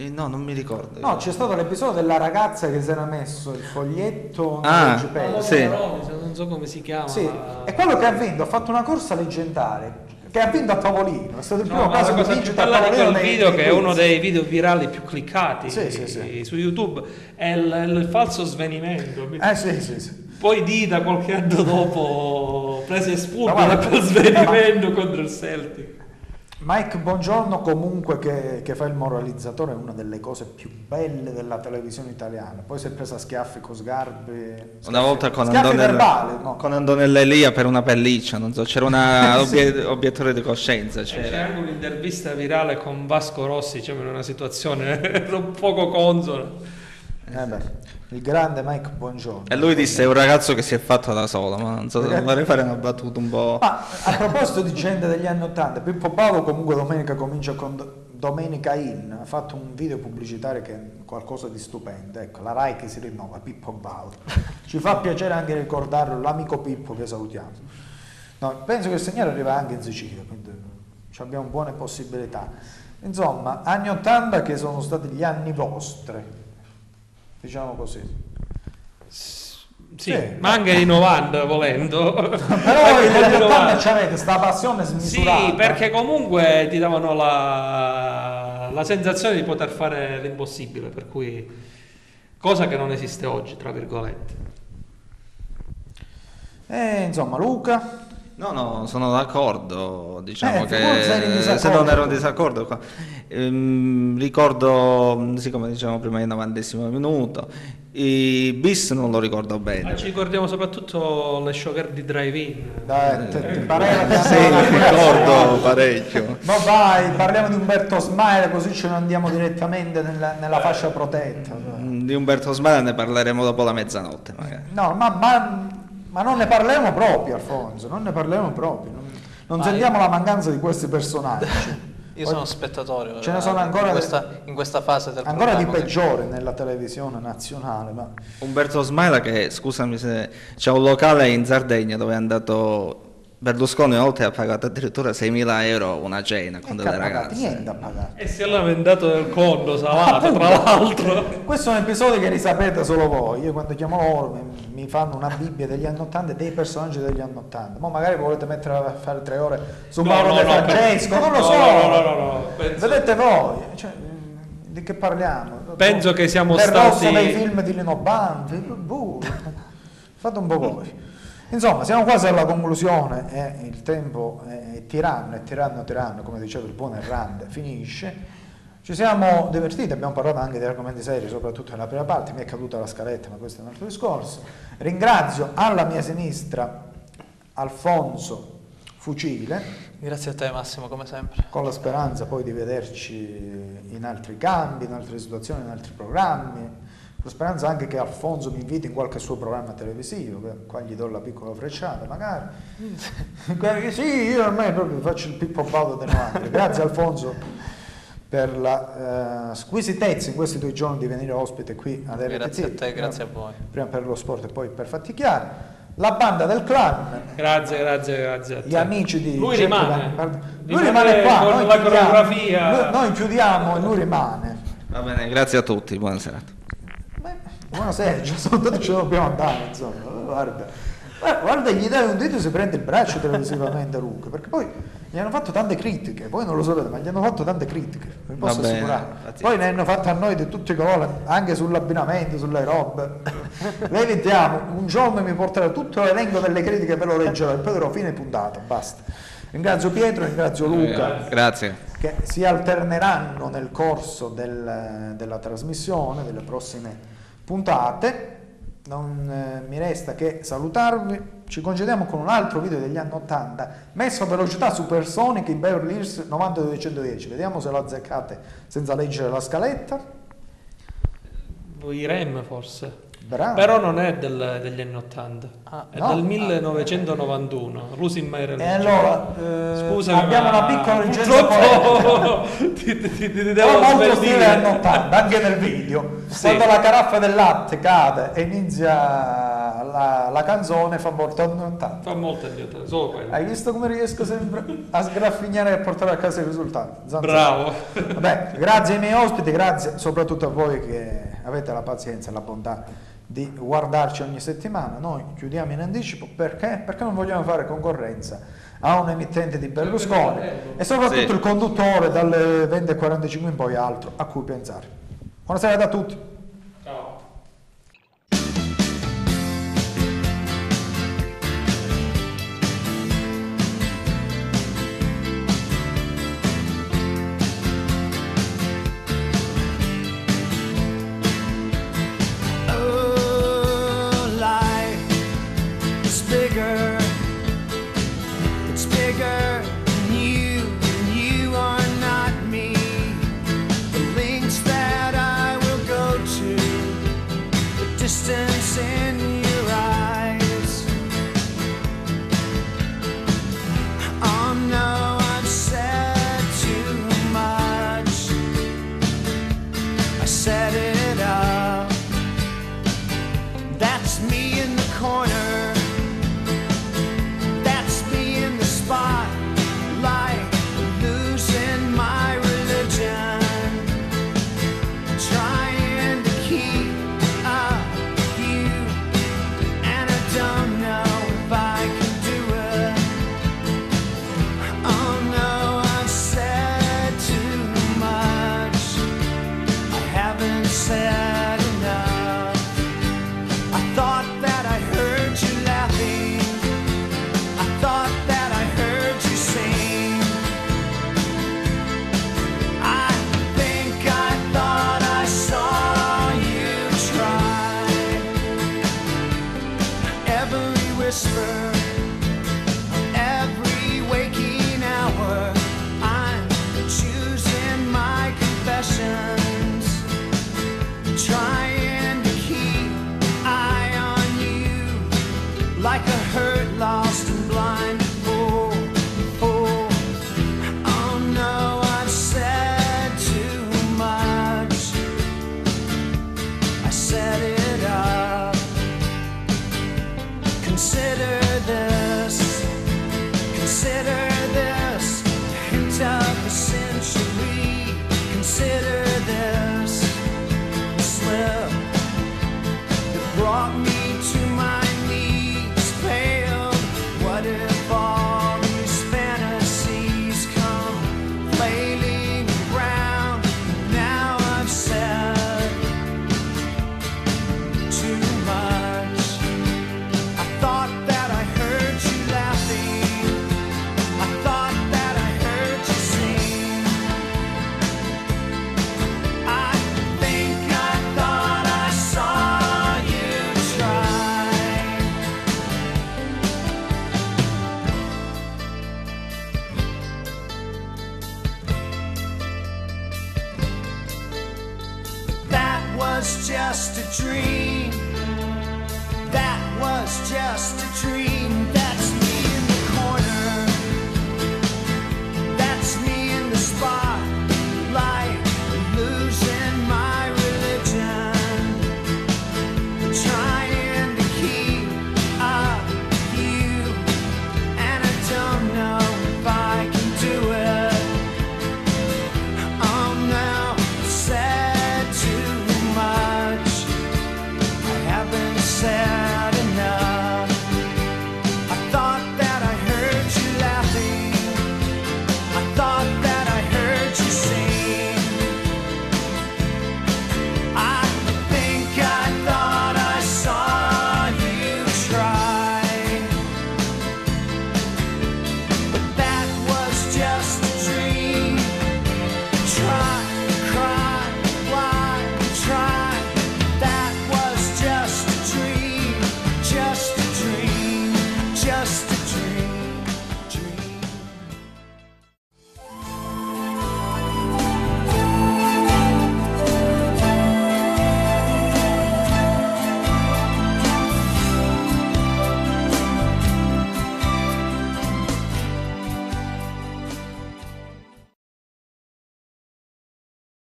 Eh, no, non mi ricordo. No, c'è stato l'episodio della ragazza che si era messo il foglietto ah, nel sì. non so come si chiama. Sì, è quello che ha vinto, ha fatto una corsa leggendaria che ha vinto a tavolino, è stato il primo no, caso che vince a tavolino. Di quel video che è uno dei video virali più cliccati sì, sì, sì. su YouTube, è il, il falso svenimento. Eh sì, sì, sì. Poi Dida qualche anno dopo prese spunto no, dal svenimento ma... contro il Celtic. Mike Buongiorno comunque che, che, fa il moralizzatore è una delle cose più belle della televisione italiana. Poi si è presa a schiaffi con Sgarbi. Schiaffi, una volta con Antonella, verbali, no? con Antonella Elia per una pelliccia, non so, c'era una sì. obiettore di coscienza. C'era. c'era anche un'intervista virale con Vasco Rossi, diciamo in una situazione poco consona. Eh beh il grande Mike Buongiorno. E lui disse: È un ragazzo che si è fatto da solo. Ma non so se vorrei fare una battuta un po'. Ma a proposito di gente degli anni Ottanta, Pippo Baudo comunque domenica comincia con Domenica In. Ha fatto un video pubblicitario che è qualcosa di stupendo. Ecco, la Rai che si rinnova, Pippo Baudo. Ci fa piacere anche ricordarlo, l'amico Pippo che salutiamo. No, penso che il segnale arriva anche in Sicilia, quindi abbiamo buone possibilità. Insomma, anni 80 che sono stati gli anni vostri diciamo così. Sì, sì, ma anche i 90 volendo. Però negli 80 c'avete questa passione smisurata. Sì, perché comunque ti davano la, la sensazione di poter fare l'impossibile, per cui cosa che non esiste oggi, tra virgolette. E insomma, Luca. No, no, sono d'accordo, diciamo eh, che se non ero in disaccordo qua. Ehm, ricordo, sì come dicevamo prima, il novantesimo minuto, i bis non lo ricordo bene. Ma ci ricordiamo soprattutto le shocker di drive-in. Dai, te, te pareva sì, ricordo parecchio. Ma vai, parliamo di Umberto Smile così ce ne andiamo direttamente nella, nella fascia protetta. Mm, di Umberto Smile ne parleremo dopo la mezzanotte magari. No, ma, ma ma non ne parliamo proprio, Alfonso, non ne parliamo proprio. Non, non sentiamo la mancanza di questi personaggi. Io Poi, sono spettatore. Ce ne sono ancora in questa, in questa fase del Ancora di peggiore che... nella televisione nazionale. Ma... Umberto Smaila che, scusami se c'è un locale in Sardegna dove è andato Berlusconi a volte ha pagato addirittura 6.000 euro una cena con delle ragazze. Niente ha pagato. E si è lamentato del conto salato, tra l'altro. Questo è un episodio che risapete solo voi. Io quando chiamo loro mi fanno una Bibbia degli anni 80 dei personaggi degli anni 80. Ma magari volete mettere a fare tre ore su no, Mauro no, De Francesco, no, non lo so. No, no, no, no, Penso... Vedete voi. Cioè, di che parliamo? Penso che siamo per stati... dei film di Lino Banfi. Boh. Fate un po' voi. Insomma, siamo quasi alla conclusione e il tempo è tiranno, è tiranno, tiranno, come diceva il buon Errande, finisce. Ci siamo divertiti, abbiamo parlato anche di argomenti seri, soprattutto nella prima parte, mi è caduta la scaletta, ma questo è un altro discorso. Ringrazio alla mia sinistra Alfonso Fucile. Grazie a te Massimo, come sempre. Con la speranza poi di vederci in altri cambi, in altre situazioni, in altri programmi Con speranza anche che Alfonso mi inviti in qualche suo programma televisivo, qua gli do la piccola frecciata magari. sì, io ormai proprio faccio il Pippo Baudo dei 90. Grazie Alfonso per la uh, squisitezza in questi due giorni di venire ospite qui ad RTC. Grazie a te, grazie a voi. Prima per lo sport e poi per fatti chiari. La banda del clan. Grazie, grazie, grazie. Gli amici di Lui rimane. Lui rimane qua. Con la coreografia. Noi, noi chiudiamo e lui rimane. Va bene, grazie a tutti, buona serata. Buonasera, ci sono tutti, ce lo dobbiamo andare, insomma. Guarda. Guarda, gli dai un dito e si prende il braccio televisivamente Luca, perché poi gli hanno fatto tante critiche, voi non lo sapete, ma gli hanno fatto tante critiche, vi posso Vabbè, assicurare. Poi ne hanno fatte a noi di tutti i colori, anche sull'abbinamento, sulle robe. Le evitiamo, un giorno mi porterà tutto l'elenco delle critiche, ve lo leggerò e poi darò fine puntata, basta. Ringrazio Pietro, ringrazio Luca. Grazie. Che si alterneranno nel corso del, della trasmissione, delle prossime puntate. Non eh, mi resta che salutarvi. Ci concediamo con un altro video degli anni 80 messo a velocità Supersonic in Beverly Hills 90210. Vediamo se lo azzeccate senza leggere la scaletta. I REM forse. Bravo. Però non è del, degli anni 80, ah, è no, del 1991, ah, Losing My Religion. E allora, eh, Scusa, abbiamo una piccola ricerca ti, ti, ti, ti devo molto stile anni 80, anche nel video. Sì. Quando la caraffa del latte cade e inizia la, la canzone fa molto anni 80. Fa molto anni 80, solo quello. Hai visto come riesco sempre a sgraffignare e a portare a casa i risultati? Zanzara. Bravo. Vabbè, grazie ai miei ospiti, grazie soprattutto a voi che avete la pazienza e la bontà di guardarci ogni settimana. Noi chiudiamo in anticipo perché? Perché non vogliamo fare concorrenza a un emittente di Berlusconi e soprattutto sì. il conduttore dalle 20.45 in poi altro a cui pensare. Buonasera a tutti.